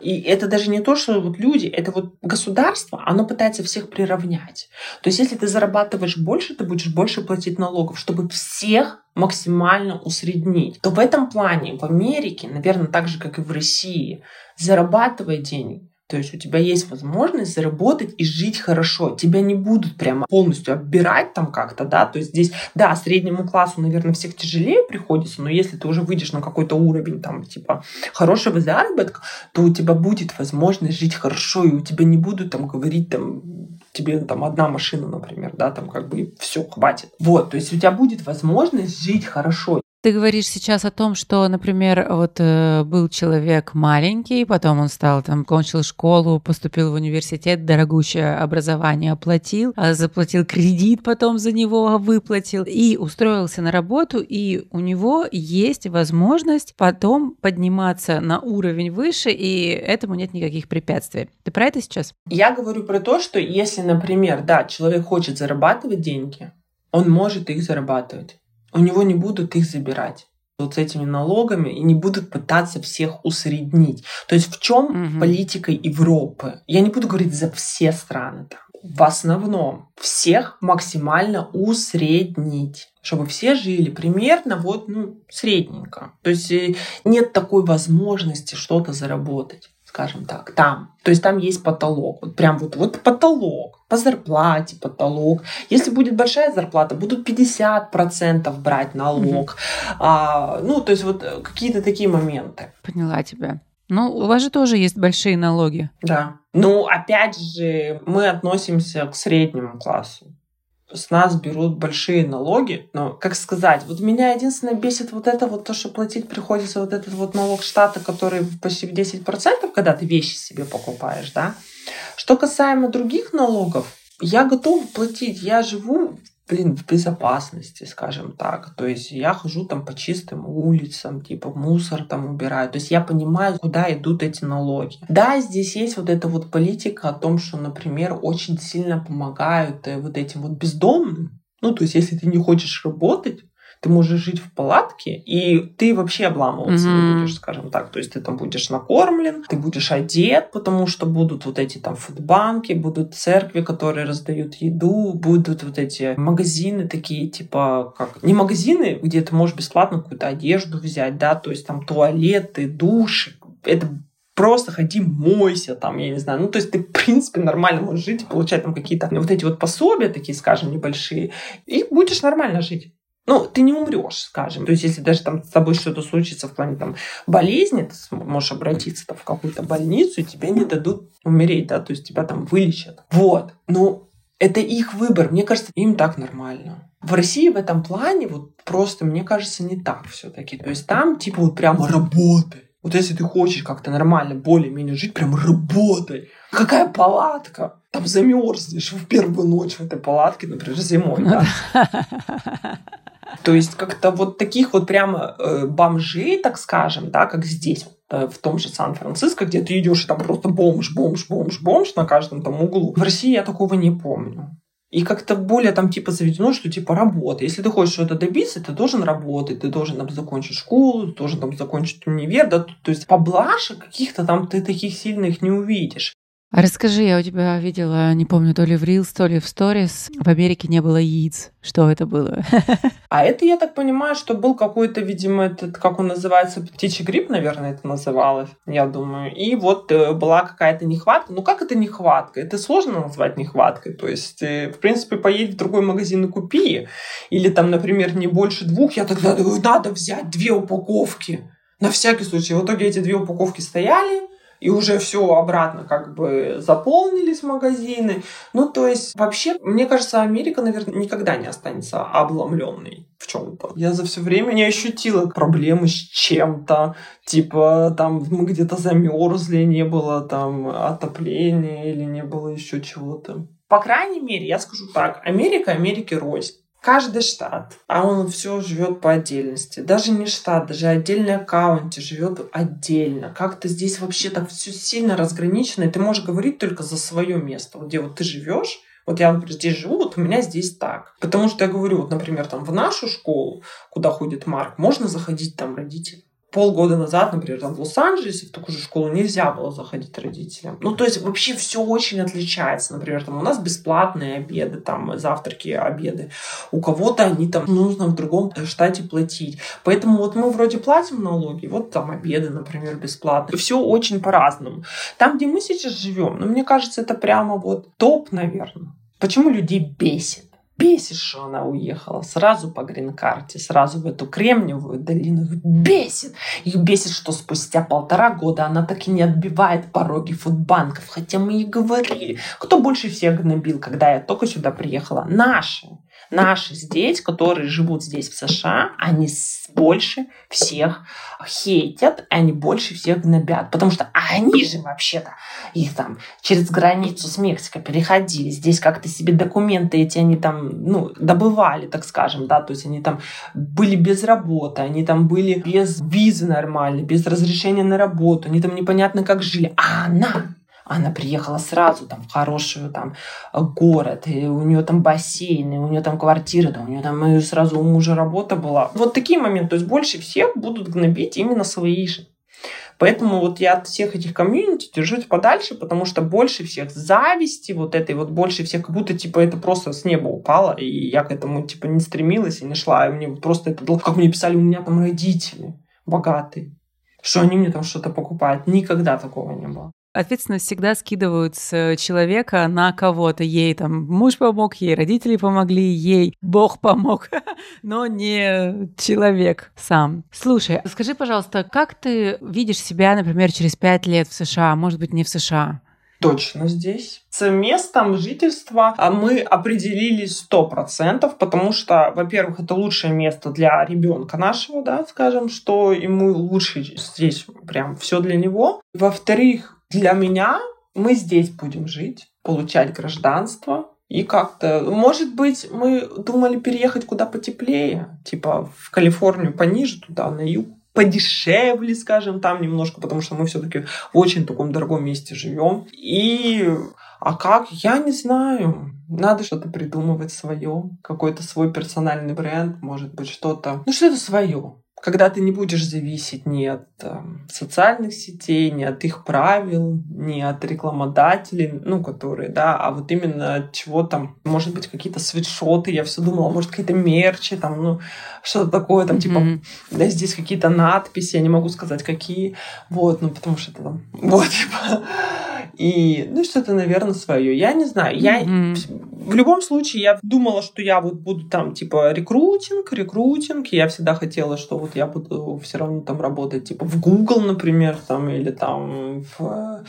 И это даже не то, что вот люди, это вот государство, оно пытается всех приравнять. То есть если ты зарабатываешь больше, ты будешь больше платить налогов, чтобы всех максимально усреднить. То в этом плане в Америке, наверное, так же, как и в России, зарабатывая деньги, То есть у тебя есть возможность заработать и жить хорошо. Тебя не будут прямо полностью оббирать там как-то, да. То есть здесь, да, среднему классу, наверное, всех тяжелее приходится, но если ты уже выйдешь на какой-то уровень там типа хорошего заработка, то у тебя будет возможность жить хорошо, и у тебя не будут там говорить там тебе там одна машина, например, да, там как бы все, хватит. Вот, то есть у тебя будет возможность жить хорошо.
Ты говоришь сейчас о том, что, например, вот э, был человек маленький, потом он стал там, кончил школу, поступил в университет, дорогущее образование оплатил, а заплатил кредит, потом за него выплатил и устроился на работу, и у него есть возможность потом подниматься на уровень выше, и этому нет никаких препятствий. Ты про это сейчас?
Я говорю про то, что если, например, да, человек хочет зарабатывать деньги, он может их зарабатывать у него не будут их забирать вот с этими налогами и не будут пытаться всех усреднить. То есть в чем угу. политика Европы? Я не буду говорить за все страны там. В основном всех максимально усреднить чтобы все жили примерно вот, ну, средненько. То есть э, нет такой возможности что-то заработать скажем так, там. То есть там есть потолок, вот прям вот, вот потолок, по зарплате потолок. Если будет большая зарплата, будут 50% брать налог. Угу. А, ну, то есть вот какие-то такие моменты.
Поняла тебя. Ну, у вас же тоже есть большие налоги.
Да. Ну, опять же, мы относимся к среднему классу с нас берут большие налоги, но, как сказать, вот меня единственное бесит вот это вот то, что платить приходится вот этот вот налог штата, который почти в 10%, когда ты вещи себе покупаешь, да. Что касаемо других налогов, я готова платить, я живу блин, в безопасности, скажем так. То есть я хожу там по чистым улицам, типа мусор там убираю. То есть я понимаю, куда идут эти налоги. Да, здесь есть вот эта вот политика о том, что, например, очень сильно помогают э, вот этим вот бездомным. Ну, то есть если ты не хочешь работать, ты можешь жить в палатке, и ты вообще обламываться mm-hmm. не будешь, скажем так. То есть ты там будешь накормлен, ты будешь одет, потому что будут вот эти там фудбанки, будут церкви, которые раздают еду, будут вот эти магазины такие, типа, как... Не магазины, где ты можешь бесплатно какую-то одежду взять, да, то есть там туалеты, души. Это просто ходи, мойся там, я не знаю. Ну, то есть ты, в принципе, нормально можешь жить и получать там какие-то вот эти вот пособия такие, скажем, небольшие, и будешь нормально жить ну, ты не умрешь, скажем. То есть, если даже там с тобой что-то случится в плане там болезни, ты можешь обратиться там, в какую-то больницу, и тебе не дадут умереть, да, то есть тебя там вылечат. Вот. Ну, это их выбор. Мне кажется, им так нормально. В России в этом плане вот просто, мне кажется, не так все-таки. То есть там типа вот прямо работай. Вот если ты хочешь как-то нормально, более-менее жить, прям работай. Какая палатка? Там замерзнешь в первую ночь в этой палатке, например, зимой. Да? То есть как-то вот таких вот прямо э, бомжей, так скажем, да, как здесь, э, в том же Сан-Франциско, где ты идешь, и там просто бомж, бомж, бомж, бомж на каждом там углу. В России я такого не помню. И как-то более там типа заведено, что типа работа. Если ты хочешь что-то добиться, ты должен работать, ты должен там закончить школу, ты должен там закончить универ, да, то есть поблажек каких-то там ты таких сильных не увидишь.
А расскажи, я у тебя видела, не помню, то ли в Reels, то ли в Stories, в Америке не было яиц. Что это было?
А это, я так понимаю, что был какой-то, видимо, этот, как он называется, птичий грипп, наверное, это называлось, я думаю. И вот э, была какая-то нехватка. Ну, как это нехватка? Это сложно назвать нехваткой. То есть, э, в принципе, поедь в другой магазин и купи. Или там, например, не больше двух. Я тогда надо взять две упаковки. На всякий случай. В итоге эти две упаковки стояли, и уже все обратно как бы заполнились магазины. Ну, то есть, вообще, мне кажется, Америка, наверное, никогда не останется обломленной в чем-то. Я за все время не ощутила проблемы с чем-то. Типа, там мы где-то замерзли, не было там отопления или не было еще чего-то. По крайней мере, я скажу так, Америка Америке рознь каждый штат, а он все живет по отдельности. Даже не штат, даже отдельный аккаунт живет отдельно. Как-то здесь вообще так все сильно разграничено, и ты можешь говорить только за свое место, где вот ты живешь, вот я, например, здесь живу, вот у меня здесь так. Потому что я говорю, вот, например, там в нашу школу, куда ходит Марк, можно заходить там родителям. Полгода назад, например, там в Лос-Анджелесе в такую же школу нельзя было заходить родителям. Ну, то есть вообще все очень отличается. Например, там у нас бесплатные обеды, там завтраки, обеды. У кого-то они там нужно в другом штате платить. Поэтому вот мы вроде платим налоги, вот там обеды, например, бесплатные. Все очень по-разному. Там, где мы сейчас живем, ну, мне кажется, это прямо вот топ, наверное. Почему людей бесит? Бесит, что она уехала сразу по грин-карте, сразу в эту Кремниевую долину. Их бесит. Их бесит, что спустя полтора года она так и не отбивает пороги фудбанков. Хотя мы и говорили, кто больше всех гнобил, когда я только сюда приехала? Наши. Наши здесь, которые живут здесь в США, они больше всех хейтят, они больше всех гнобят. Потому что они же вообще-то их там через границу с Мексикой переходили. Здесь как-то себе документы эти они там, ну, добывали, так скажем, да, то есть они там были без работы, они там были без визы нормальной, без разрешения на работу, они там непонятно как жили. А она она приехала сразу там в хорошую там город, и у нее там бассейн, и у нее там квартира, да, у нее там и сразу у мужа работа была. Вот такие моменты, то есть больше всех будут гнобить именно свои же. Поэтому вот я от всех этих комьюнити держусь подальше, потому что больше всех зависти вот этой вот больше всех, как будто типа это просто с неба упало, и я к этому типа не стремилась и не шла, и мне просто это, как мне писали, у меня там родители богатые, что они мне там что-то покупают. Никогда такого не было
ответственность всегда скидывают с человека на кого-то. Ей там муж помог, ей родители помогли, ей Бог помог, но не человек сам. Слушай, скажи, пожалуйста, как ты видишь себя, например, через пять лет в США, может быть, не в США?
точно здесь. С местом жительства а, мы определили сто процентов, потому что, во-первых, это лучшее место для ребенка нашего, да, скажем, что ему лучше здесь прям все для него. Во-вторых, для меня мы здесь будем жить, получать гражданство, и как-то, может быть, мы думали переехать куда потеплее, типа в Калифорнию пониже, туда, на юг, подешевле, скажем, там немножко, потому что мы все-таки в очень таком дорогом месте живем. И а как? Я не знаю. Надо что-то придумывать свое, какой-то свой персональный бренд, может быть, что-то. Ну, что-то свое когда ты не будешь зависеть ни от э, социальных сетей, ни от их правил, ни от рекламодателей, ну, которые, да, а вот именно от чего там, может быть, какие-то свитшоты, я все думала, может, какие-то мерчи, там, ну, что-то такое, там, mm-hmm. типа, да, здесь какие-то надписи, я не могу сказать, какие, вот, ну, потому что это там, вот, типа, и, ну, что-то, наверное, свое. Я не знаю. Я mm-hmm. в любом случае я думала, что я вот буду там типа рекрутинг, рекрутинг. И я всегда хотела, что вот я буду все равно там работать типа в Google, например, там или там в,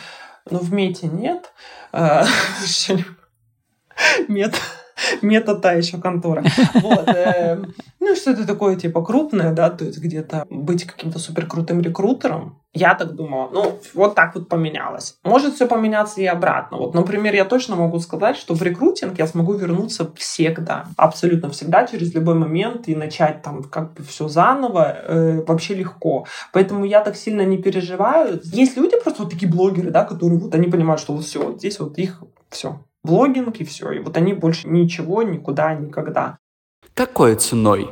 ну в Мете нет. А, Мета та еще контора. Вот. Э, ну, что-то такое, типа, крупное, да, то есть где-то быть каким-то супер крутым рекрутером. Я так думала. Ну, вот так вот поменялось. Может все поменяться и обратно. Вот, например, я точно могу сказать, что в рекрутинг я смогу вернуться всегда. Абсолютно всегда, через любой момент и начать там как бы все заново э, вообще легко. Поэтому я так сильно не переживаю. Есть люди просто вот такие блогеры, да, которые вот они понимают, что вот все, вот здесь вот их все, блогинг и все. И вот они больше ничего, никуда, никогда.
Какой ценой?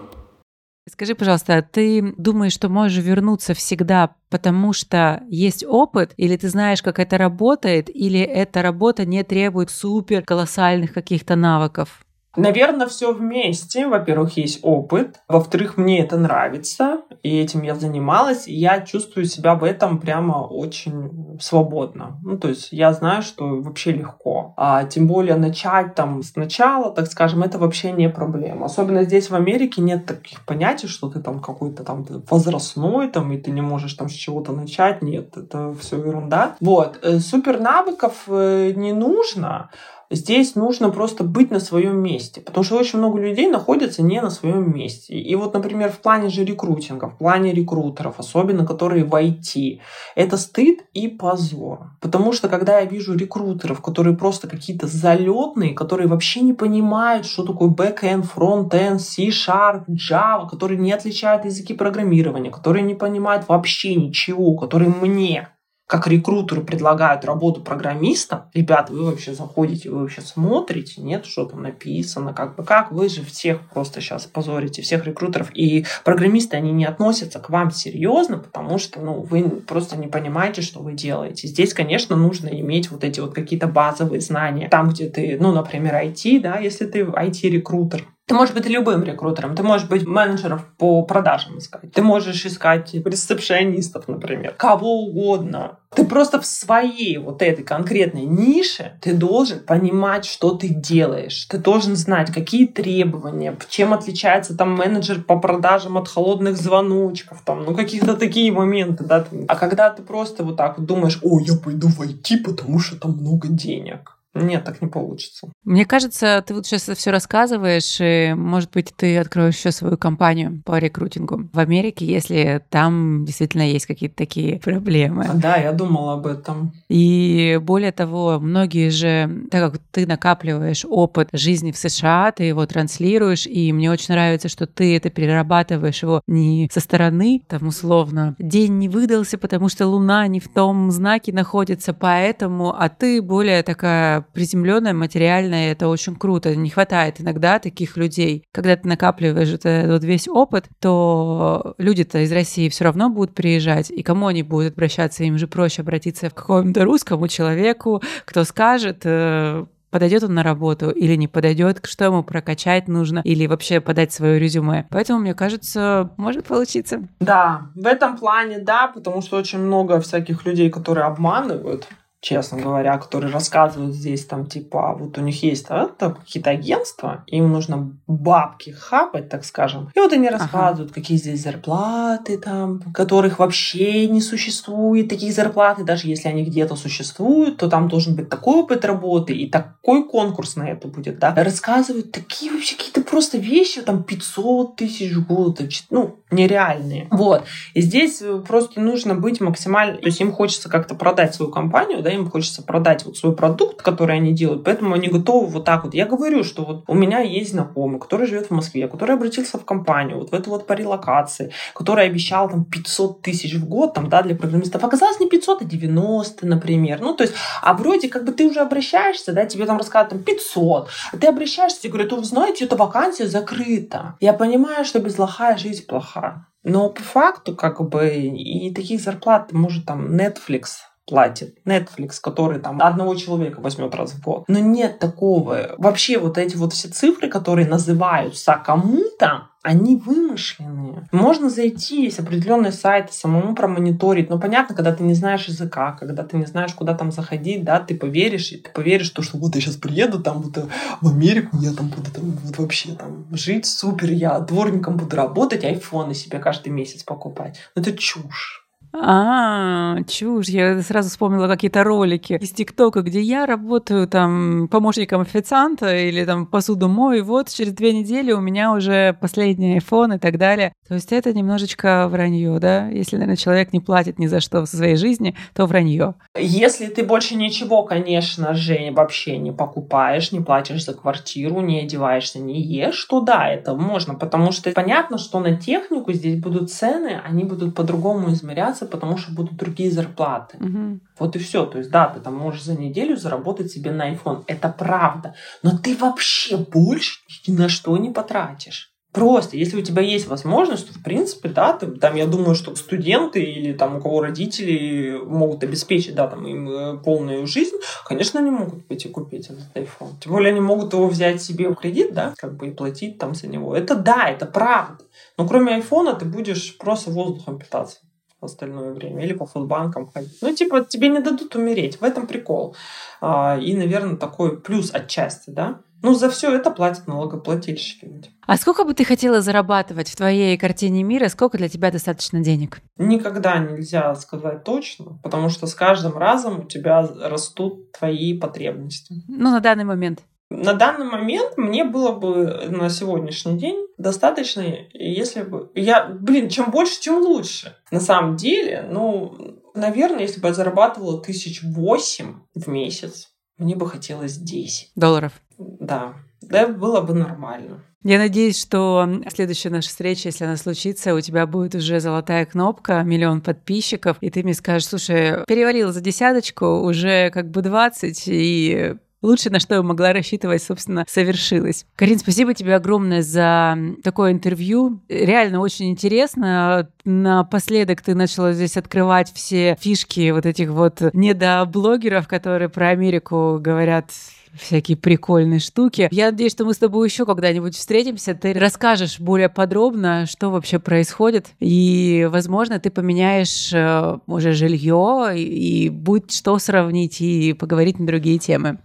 Скажи, пожалуйста, а ты думаешь, что можешь вернуться всегда, потому что есть опыт, или ты знаешь, как это работает, или эта работа не требует супер колоссальных каких-то навыков?
Наверное, все вместе. Во-первых, есть опыт. Во-вторых, мне это нравится, и этим я занималась. И я чувствую себя в этом прямо очень свободно. Ну, то есть я знаю, что вообще легко. А тем более начать там сначала, так скажем, это вообще не проблема. Особенно здесь в Америке нет таких понятий, что ты там какой-то там возрастной, там, и ты не можешь там с чего-то начать. Нет, это все ерунда. Вот. Э, супер навыков э, не нужно. Здесь нужно просто быть на своем месте, потому что очень много людей находятся не на своем месте. И вот, например, в плане же рекрутинга, в плане рекрутеров, особенно которые в IT, это стыд и позор. Потому что когда я вижу рекрутеров, которые просто какие-то залетные, которые вообще не понимают, что такое back-end, front-end, C-Sharp, Java, которые не отличают языки программирования, которые не понимают вообще ничего, которые мне как рекрутеры предлагают работу программистам, ребята, вы вообще заходите, вы вообще смотрите, нет, что там написано, как бы как, вы же всех просто сейчас позорите, всех рекрутеров, и программисты, они не относятся к вам серьезно, потому что, ну, вы просто не понимаете, что вы делаете. Здесь, конечно, нужно иметь вот эти вот какие-то базовые знания. Там, где ты, ну, например, IT, да, если ты IT-рекрутер, ты можешь быть любым рекрутером, ты можешь быть менеджером по продажам искать, ты можешь искать ресепшионистов, например, кого угодно. Ты просто в своей вот этой конкретной нише ты должен понимать, что ты делаешь. Ты должен знать, какие требования, чем отличается там менеджер по продажам от холодных звоночков, там, ну каких-то такие моменты, да. А когда ты просто вот так вот думаешь, о, я пойду в IT, потому что там много денег нет, так не получится.
Мне кажется, ты вот сейчас это все рассказываешь, и, может быть, ты откроешь еще свою компанию по рекрутингу в Америке, если там действительно есть какие-то такие проблемы.
Да, я думала об этом.
И более того, многие же, так как ты накапливаешь опыт жизни в США, ты его транслируешь, и мне очень нравится, что ты это перерабатываешь его не со стороны, там условно, день не выдался, потому что Луна не в том знаке находится, поэтому, а ты более такая приземленное, материальное, это очень круто. Не хватает иногда таких людей. Когда ты накапливаешь этот вот весь опыт, то люди-то из России все равно будут приезжать, и кому они будут обращаться? Им же проще обратиться к какому-то русскому человеку, кто скажет, э, подойдет он на работу или не подойдет, что ему прокачать нужно, или вообще подать свое резюме. Поэтому, мне кажется, может получиться.
Да, в этом плане да, потому что очень много всяких людей, которые обманывают честно говоря, которые рассказывают здесь там, типа, вот у них есть там какие-то агентства, им нужно бабки хапать, так скажем. И вот они рассказывают, ага. какие здесь зарплаты там, которых вообще не существует, такие зарплаты, даже если они где-то существуют, то там должен быть такой опыт работы и такой конкурс на это будет, да. Рассказывают такие вообще какие-то просто вещи, там 500 тысяч в год, ну, нереальные. Вот. И здесь просто нужно быть максимально, то есть им хочется как-то продать свою компанию, да, им хочется продать вот свой продукт, который они делают, поэтому они готовы вот так вот. Я говорю, что вот у меня есть знакомый, который живет в Москве, который обратился в компанию, вот в эту вот по релокации, который обещал там 500 тысяч в год, там, да, для программистов. Оказалось не 500, а 90, например. Ну, то есть, а вроде как бы ты уже обращаешься, да, тебе там рассказывают там 500, а ты обращаешься и говорят, вы знаете, эта вакансия закрыта. Я понимаю, что без лоха жизнь плоха. Но по факту, как бы, и таких зарплат, может, там, Netflix платит Netflix, который там одного человека возьмет раз в год. Но нет такого. Вообще вот эти вот все цифры, которые называются кому-то, они вымышленные. Можно зайти, есть определенные сайты, самому промониторить. Но понятно, когда ты не знаешь языка, когда ты не знаешь, куда там заходить, да, ты поверишь, и ты поверишь, то, что вот я сейчас приеду там вот в Америку, я там буду там вот вообще там жить супер, я дворником буду работать, айфоны себе каждый месяц покупать. Но это чушь.
А, чушь. Я сразу вспомнила какие-то ролики из ТикТока, где я работаю там помощником официанта или там посуду мою, и вот через две недели у меня уже последний iPhone и так далее. То есть это немножечко вранье, да? Если, наверное, человек не платит ни за что в своей жизни, то вранье.
Если ты больше ничего, конечно же, вообще не покупаешь, не платишь за квартиру, не одеваешься, не ешь, то да, это можно, потому что понятно, что на технику здесь будут цены, они будут по-другому измеряться, меняться, потому что будут другие зарплаты.
Угу.
Вот и все. То есть, да, ты там можешь за неделю заработать себе на iPhone. Это правда. Но ты вообще больше ни на что не потратишь. Просто, если у тебя есть возможность, то, в принципе, да, ты, там, я думаю, что студенты или там у кого родители могут обеспечить, да, там, им э, полную жизнь, конечно, они могут пойти купить этот iPhone. Тем более, они могут его взять себе в кредит, да, как бы и платить там за него. Это да, это правда. Но кроме айфона ты будешь просто воздухом питаться остальное время, или по фудбанкам ходить. Ну, типа, тебе не дадут умереть, в этом прикол. А, и, наверное, такой плюс отчасти, да. Ну, за все это платят налогоплательщики.
А сколько бы ты хотела зарабатывать в твоей картине мира? Сколько для тебя достаточно денег?
Никогда нельзя сказать точно, потому что с каждым разом у тебя растут твои потребности.
Ну, на данный момент.
На данный момент мне было бы на сегодняшний день достаточно, если бы... Я, блин, чем больше, тем лучше. На самом деле, ну, наверное, если бы я зарабатывала тысяч восемь в месяц, мне бы хотелось 10.
Долларов?
Да. Да, было бы нормально.
Я надеюсь, что следующая наша встреча, если она случится, у тебя будет уже золотая кнопка, миллион подписчиков, и ты мне скажешь, слушай, перевалил за десяточку, уже как бы 20, и лучше, на что я могла рассчитывать, собственно, совершилось. Карин, спасибо тебе огромное за такое интервью. Реально очень интересно. Напоследок ты начала здесь открывать все фишки вот этих вот недоблогеров, которые про Америку говорят всякие прикольные штуки. Я надеюсь, что мы с тобой еще когда-нибудь встретимся, ты расскажешь более подробно, что вообще происходит, и, возможно, ты поменяешь э, уже жилье, и, будет что сравнить, и поговорить на другие темы.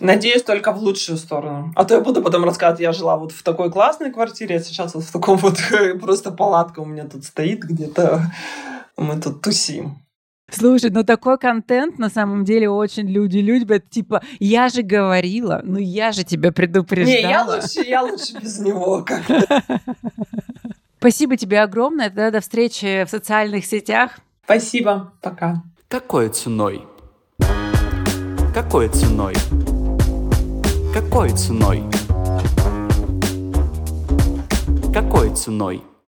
Надеюсь, только в лучшую сторону. А то я буду потом рассказывать, я жила вот в такой классной квартире, а сейчас вот в таком вот просто палатка у меня тут стоит где-то. Мы тут тусим.
Слушай, ну такой контент на самом деле очень люди любят. Типа, я же говорила, ну я же тебя предупреждала.
Не, я лучше, я лучше без него как
Спасибо тебе огромное. Тогда до встречи в социальных сетях.
Спасибо. Пока.
Какой ценой? Какой ценой? Какой ценой? Какой ценой?